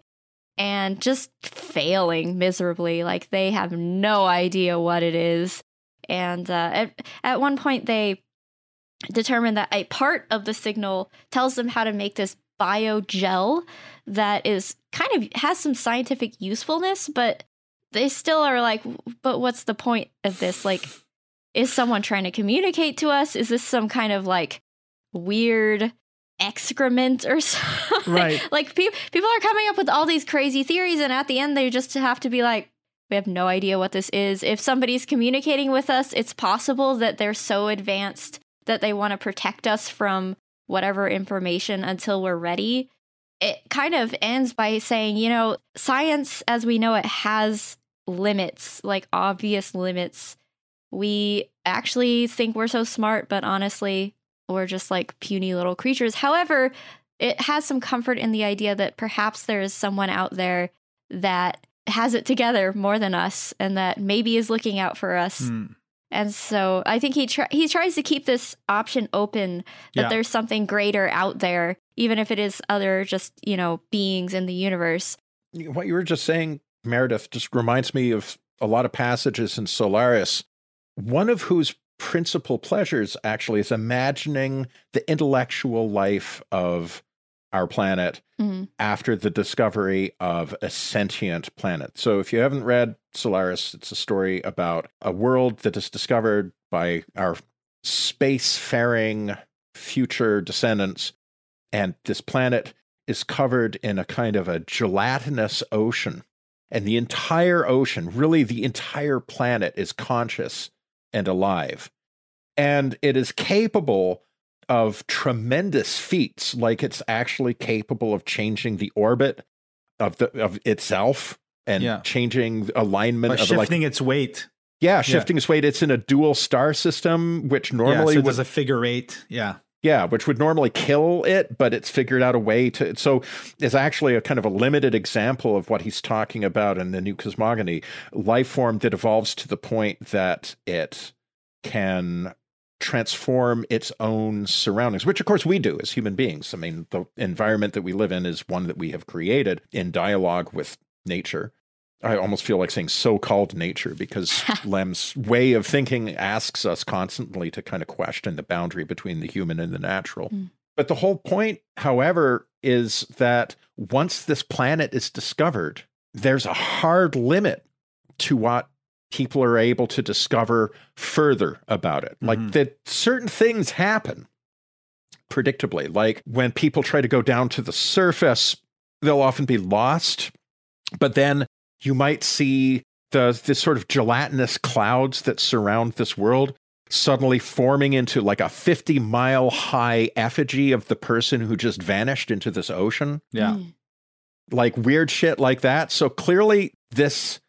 and just failing miserably. Like they have no idea what it is. And uh, at, at one point, they determine that a part of the signal tells them how to make this bio gel that is kind of has some scientific usefulness, but they still are like, but what's the point of this? Like, is someone trying to communicate to us? Is this some kind of like weird excrement or <laughs> something. Right. like pe- people are coming up with all these crazy theories, and at the end, they just have to be like, we have no idea what this is. If somebody's communicating with us, it's possible that they're so advanced that they want to protect us from whatever information until we're ready. It kind of ends by saying, you know, science as we know it has limits, like obvious limits. We actually think we're so smart, but honestly, we're just like puny little creatures. However, it has some comfort in the idea that perhaps there is someone out there that has it together more than us and that maybe is looking out for us. Mm. And so I think he tr- he tries to keep this option open that yeah. there's something greater out there, even if it is other just, you know, beings in the universe. What you were just saying, Meredith, just reminds me of a lot of passages in Solaris, one of whose principal pleasures actually is imagining the intellectual life of our planet mm-hmm. after the discovery of a sentient planet. So if you haven't read Solaris, it's a story about a world that is discovered by our space-faring future descendants and this planet is covered in a kind of a gelatinous ocean and the entire ocean, really the entire planet is conscious and alive. And it is capable of tremendous feats, like it's actually capable of changing the orbit of the of itself and yeah. changing alignment By of shifting like, its weight. Yeah, shifting yeah. its weight. It's in a dual star system, which normally yeah, so was a figure eight. Yeah. Yeah, which would normally kill it, but it's figured out a way to. So, it's actually a kind of a limited example of what he's talking about in the new cosmogony life form that evolves to the point that it can transform its own surroundings, which of course we do as human beings. I mean, the environment that we live in is one that we have created in dialogue with nature. I almost feel like saying so called nature because <laughs> Lem's way of thinking asks us constantly to kind of question the boundary between the human and the natural. Mm. But the whole point, however, is that once this planet is discovered, there's a hard limit to what people are able to discover further about it. Like Mhm. that certain things happen predictably. Like when people try to go down to the surface, they'll often be lost. But then you might see the this sort of gelatinous clouds that surround this world suddenly forming into like a 50 mile high effigy of the person who just vanished into this ocean Yeah. Mm. like weird shit like that. So clearly, this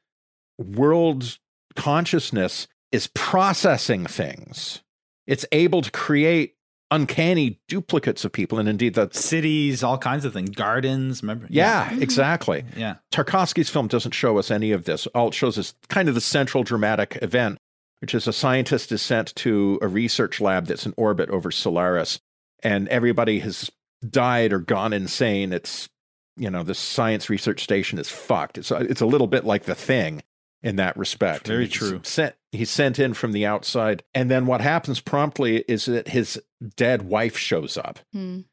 world consciousness is processing things. It's able to create uncanny duplicates of people, and indeed, the Cities, all kinds of things, gardens. Remember? yeah, Mhm. exactly. Yeah. Tarkovsky's film doesn't show us any of this. All it shows us kind of the central dramatic event, which is a scientist is sent to a research lab that's in orbit over Solaris, and everybody has died or gone insane. It's you know the science research station is fucked. It's it's a little bit like the thing in that respect. Very He's true. Sent he's sent in from the outside, and then what happens promptly is that his dead wife shows up Mm.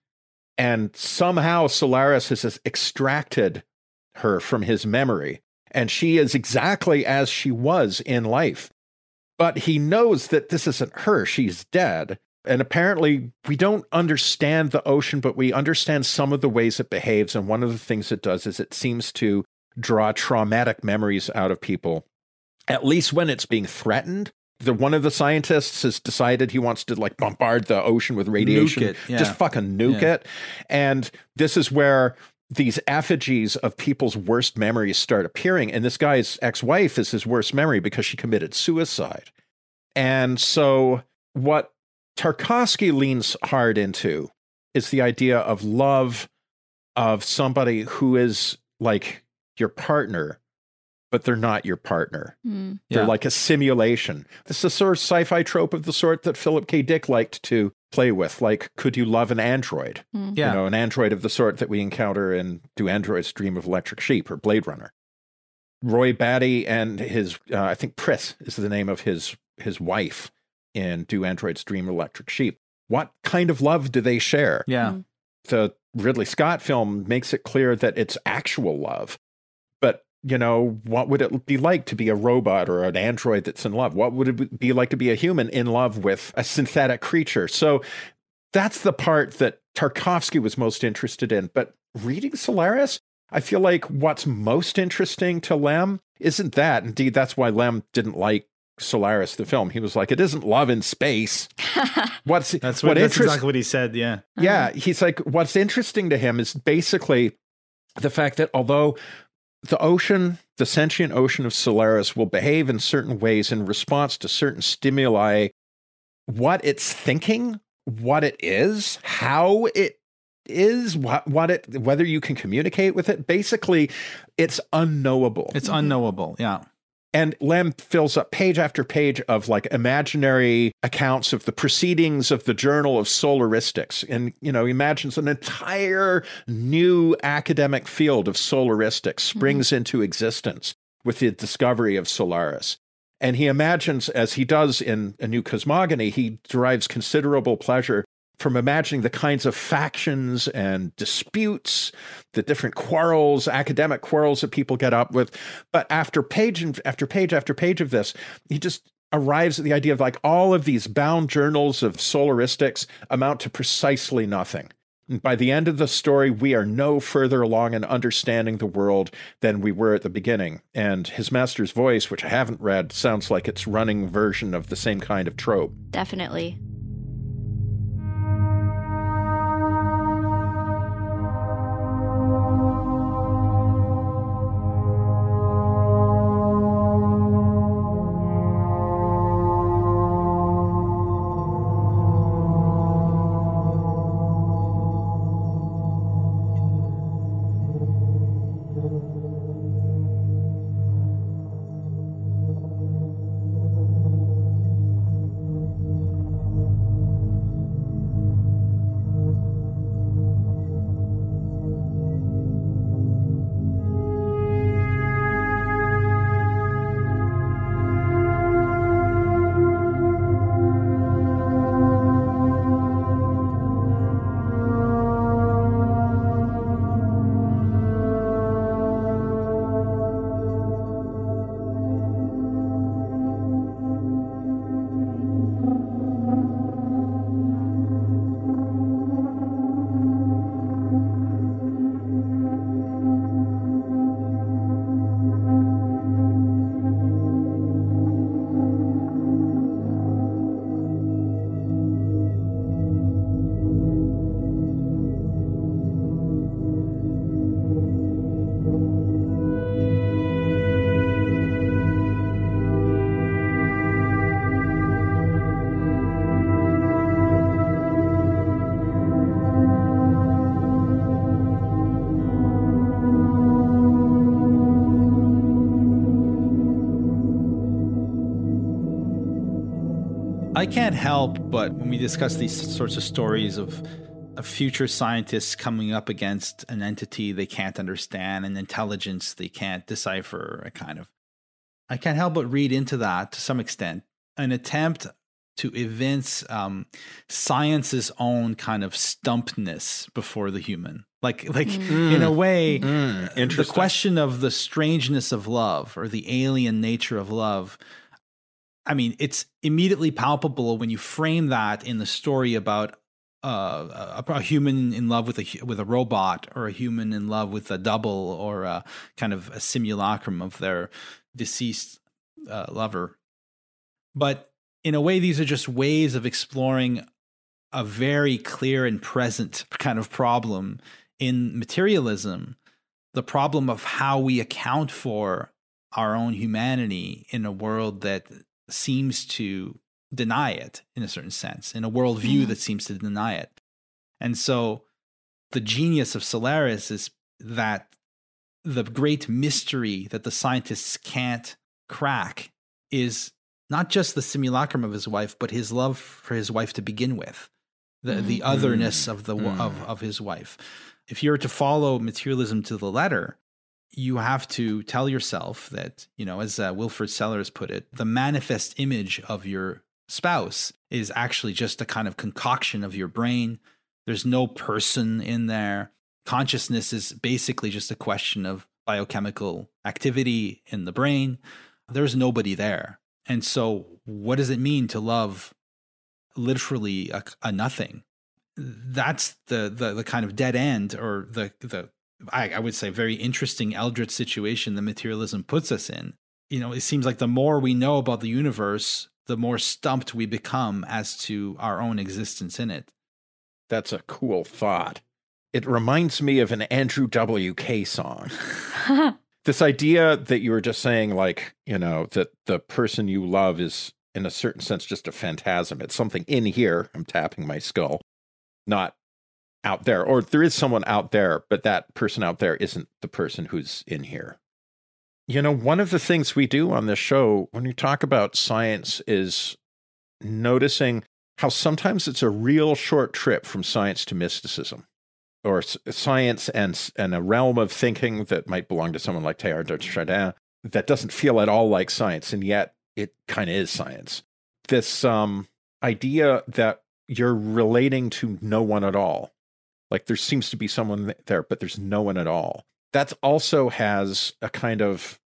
and somehow Solaris has extracted her from his memory, and she is exactly as she was in life. But he knows that this isn't her, she's dead. And apparently, we don't understand the ocean, but we understand some of the ways it behaves. And one of the things it does is it seems to draw traumatic memories out of people, at least when it's being threatened. The one of the scientists has decided he wants to like bombard the ocean with radiation yeah. just fucking nuke Yeah. it. And this is where these effigies of people's worst memories start appearing. And this guy's ex wife is his worst memory because she committed suicide. And so, what Tarkovsky leans hard into is the idea of love of somebody who is like your partner, but they're not your partner. Mm. They're Yeah. like a simulation. This is a sort of sci-fi trope of the sort that Philip K. Dick liked to play with. Like, could you love an android? Mm. Yeah. You know, an android of the sort that we encounter in Do Androids Dream of Electric Sheep or Blade Runner. Roy Batty and his, uh, I think Pris is the name of his his wife in Do Androids Dream of Electric Sheep. What kind of love do they share? Yeah. Mm. the Ridley Scott film makes it clear that it's actual love. But, you know, what would it be like to be a robot or an android that's in love? What would it be like to be a human in love with a synthetic creature? So that's the part that Tarkovsky was most interested in. But reading Solaris, I feel like what's most interesting to Lem isn't that. Indeed, that's why Lem didn't like Solaris, the film. He was like, it isn't love in space. <laughs> What's That's what, that's exactly what he said. Yeah. yeah, oh. he's like, what's interesting to him is basically the fact that although the ocean, the sentient ocean of Solaris, will behave in certain ways in response to certain stimuli, what it's thinking, what it is, how it is, what, what it, whether you can communicate with it, basically, it's unknowable. It's unknowable. Yeah. And Lem fills up page after page of like imaginary accounts of the proceedings of the Journal of Solaristics. And, you know, imagines an entire new academic field of solaristics mm-hmm. springs into existence with the discovery of Solaris. And he imagines, as he does in A New Cosmogony, he derives considerable pleasure from imagining the kinds of factions and disputes, the different quarrels, academic quarrels that people get up with. But after page after page after page of this, he just arrives at the idea of like all of these bound journals of solaristics amount to precisely nothing. And by the end of the story, we are no further along in understanding the world than we were at the beginning. And his master's voice, which I haven't read, sounds like its running version of the same kind of trope. Definitely. I can't help but when we discuss these sorts of stories of, of future scientists coming up against an entity they can't understand, an intelligence they can't decipher, a kind of. I can't help but read into that to some extent an attempt to evince um, science's own kind of stumpedness before the human. Like, <laughs> like Mm. in a way, Mm, the question of the strangeness of love or the alien nature of love i mean it's immediately palpable when you frame that in the story about uh, a, a human in love with a with a robot or a human in love with a double or a kind of a simulacrum of their deceased uh, lover. But in a way these are just ways of exploring a very clear and present kind of problem in materialism the problem of how we account for our own humanity in a world that seems to deny it in a certain sense, in a worldview Mhm. that seems to deny it. And so the genius of Solaris is that the great mystery that the scientists can't crack is not just the simulacrum of his wife, but his love for his wife to begin with, the, the Mhm. otherness Mm. of the of, Mm. of his wife. If you were to follow materialism to the letter, you have to tell yourself that, you know, as uh, Wilfrid Sellars put it, the manifest image of your spouse is actually just a kind of concoction of your brain. There's no person in there. Consciousness is basically just a question of biochemical activity in the brain. There's nobody there. And so, what does it mean to love literally a, a nothing? That's the, the the kind of dead end, or the the I, I would say very interesting eldritch situation that materialism puts us in. You know, it seems like the more we know about the universe, the more stumped we become as to our own existence in it. That's a cool thought. It reminds me of an Andrew W.K. song. <laughs> <laughs> This idea that you were just saying, like, you know, that the person you love is, in a certain sense, just a phantasm. It's something in here. I'm tapping my skull, not out there. Or there is someone out there, but that person out there isn't the person who's in here. You know, one of the things we do on this show when we talk about science is noticing how sometimes it's a real short trip from science to mysticism or science and and a realm of thinking that might belong to someone like Teilhard de Chardin that doesn't feel at all like science and yet it kind of is science this um idea that you're relating to no one at all like there seems to be someone there but there's no one at all that also has a kind of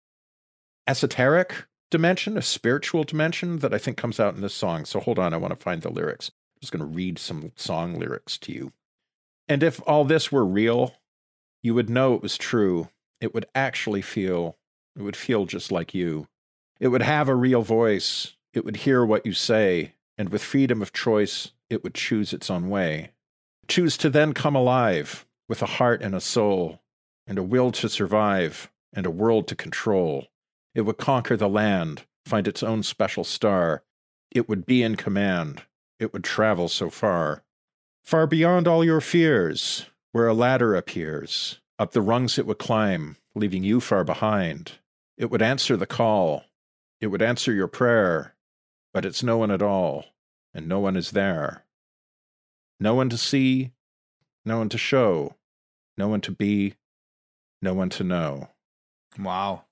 esoteric dimension a spiritual dimension that i think comes out in this song so hold on i want to find the lyrics i'm just going to read some song lyrics to you and if all this were real, you would know it was true. It would actually feel, it would feel just like you. It would have a real voice. It would hear what you say. And with freedom of choice, it would choose its own way. Choose to then come alive with a heart and a soul, and a will to survive, and a world to control. It would conquer the land, find its own special star. It would be in command. It would travel so far. Far beyond all your fears, where a ladder appears, up the rungs it would climb, leaving you far behind. It would answer the call, it would answer your prayer, but it's no one at all, and no one is there. No one to see, no one to show, no one to be, no one to know. Wow.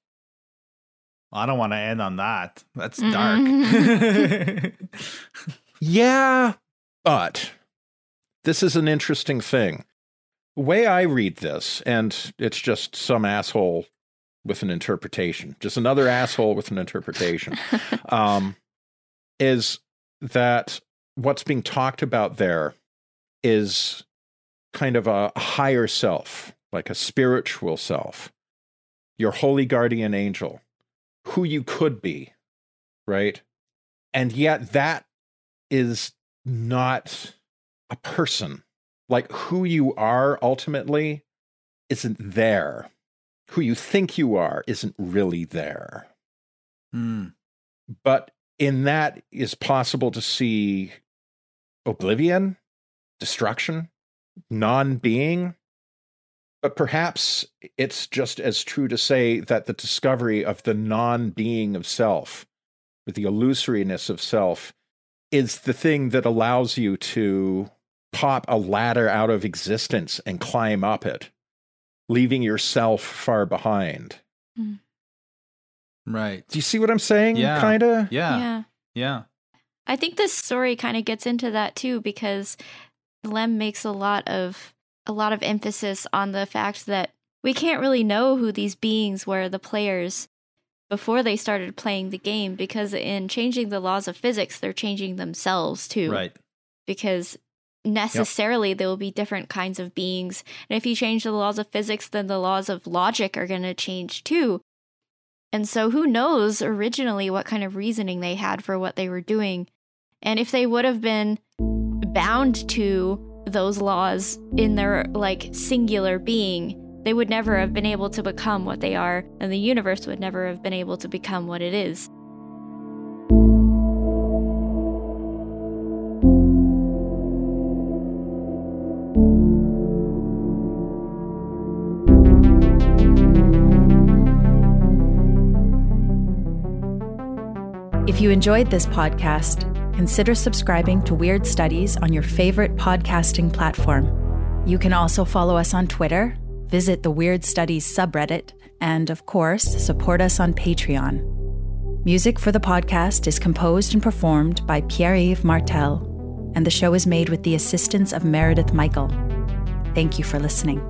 I don't want to end on that. That's dark. <laughs> Yeah, but this is an interesting thing. The way I read this, and it's just some asshole with an interpretation, just another asshole with an interpretation, <laughs> um, is that what's being talked about there is kind of a higher self, like a spiritual self, your holy guardian angel, who you could be, right? And yet that is not a person. Like who you are ultimately isn't there. Who you think you are isn't really there. Hmm. But in that is possible to see oblivion, destruction, non being. But perhaps it's just as true to say that the discovery of the non being of self, with the illusoriness of self, is the thing that allows you to pop a ladder out of existence and climb up it, leaving yourself far behind. Mm. Right. Do you see what I'm saying? Yeah. Kind of? Yeah. yeah. Yeah. I think this story kind of gets into that too because Lem makes a lot of a lot of emphasis on the fact that we can't really know who these beings were, the players, before they started playing the game because in changing the laws of physics, they're changing themselves too. Right. Because necessarily there will be different kinds of beings. And if you change the laws of physics, then the laws of logic are going to change too. And so who knows originally what kind of reasoning they had for what they were doing. And if they would have been bound to those laws in their like singular being, they would never have been able to become what they are, and the universe would never have been able to become what it is. If you enjoyed this podcast, consider subscribing to Weird Studies on your favorite podcasting platform. You can also follow us on Twitter, visit the Weird Studies subreddit, and of course, support us on Patreon. Music for the podcast is composed and performed by Pierre Yves Martel, and the show is made with the assistance of Meredith Michael. Thank you for listening.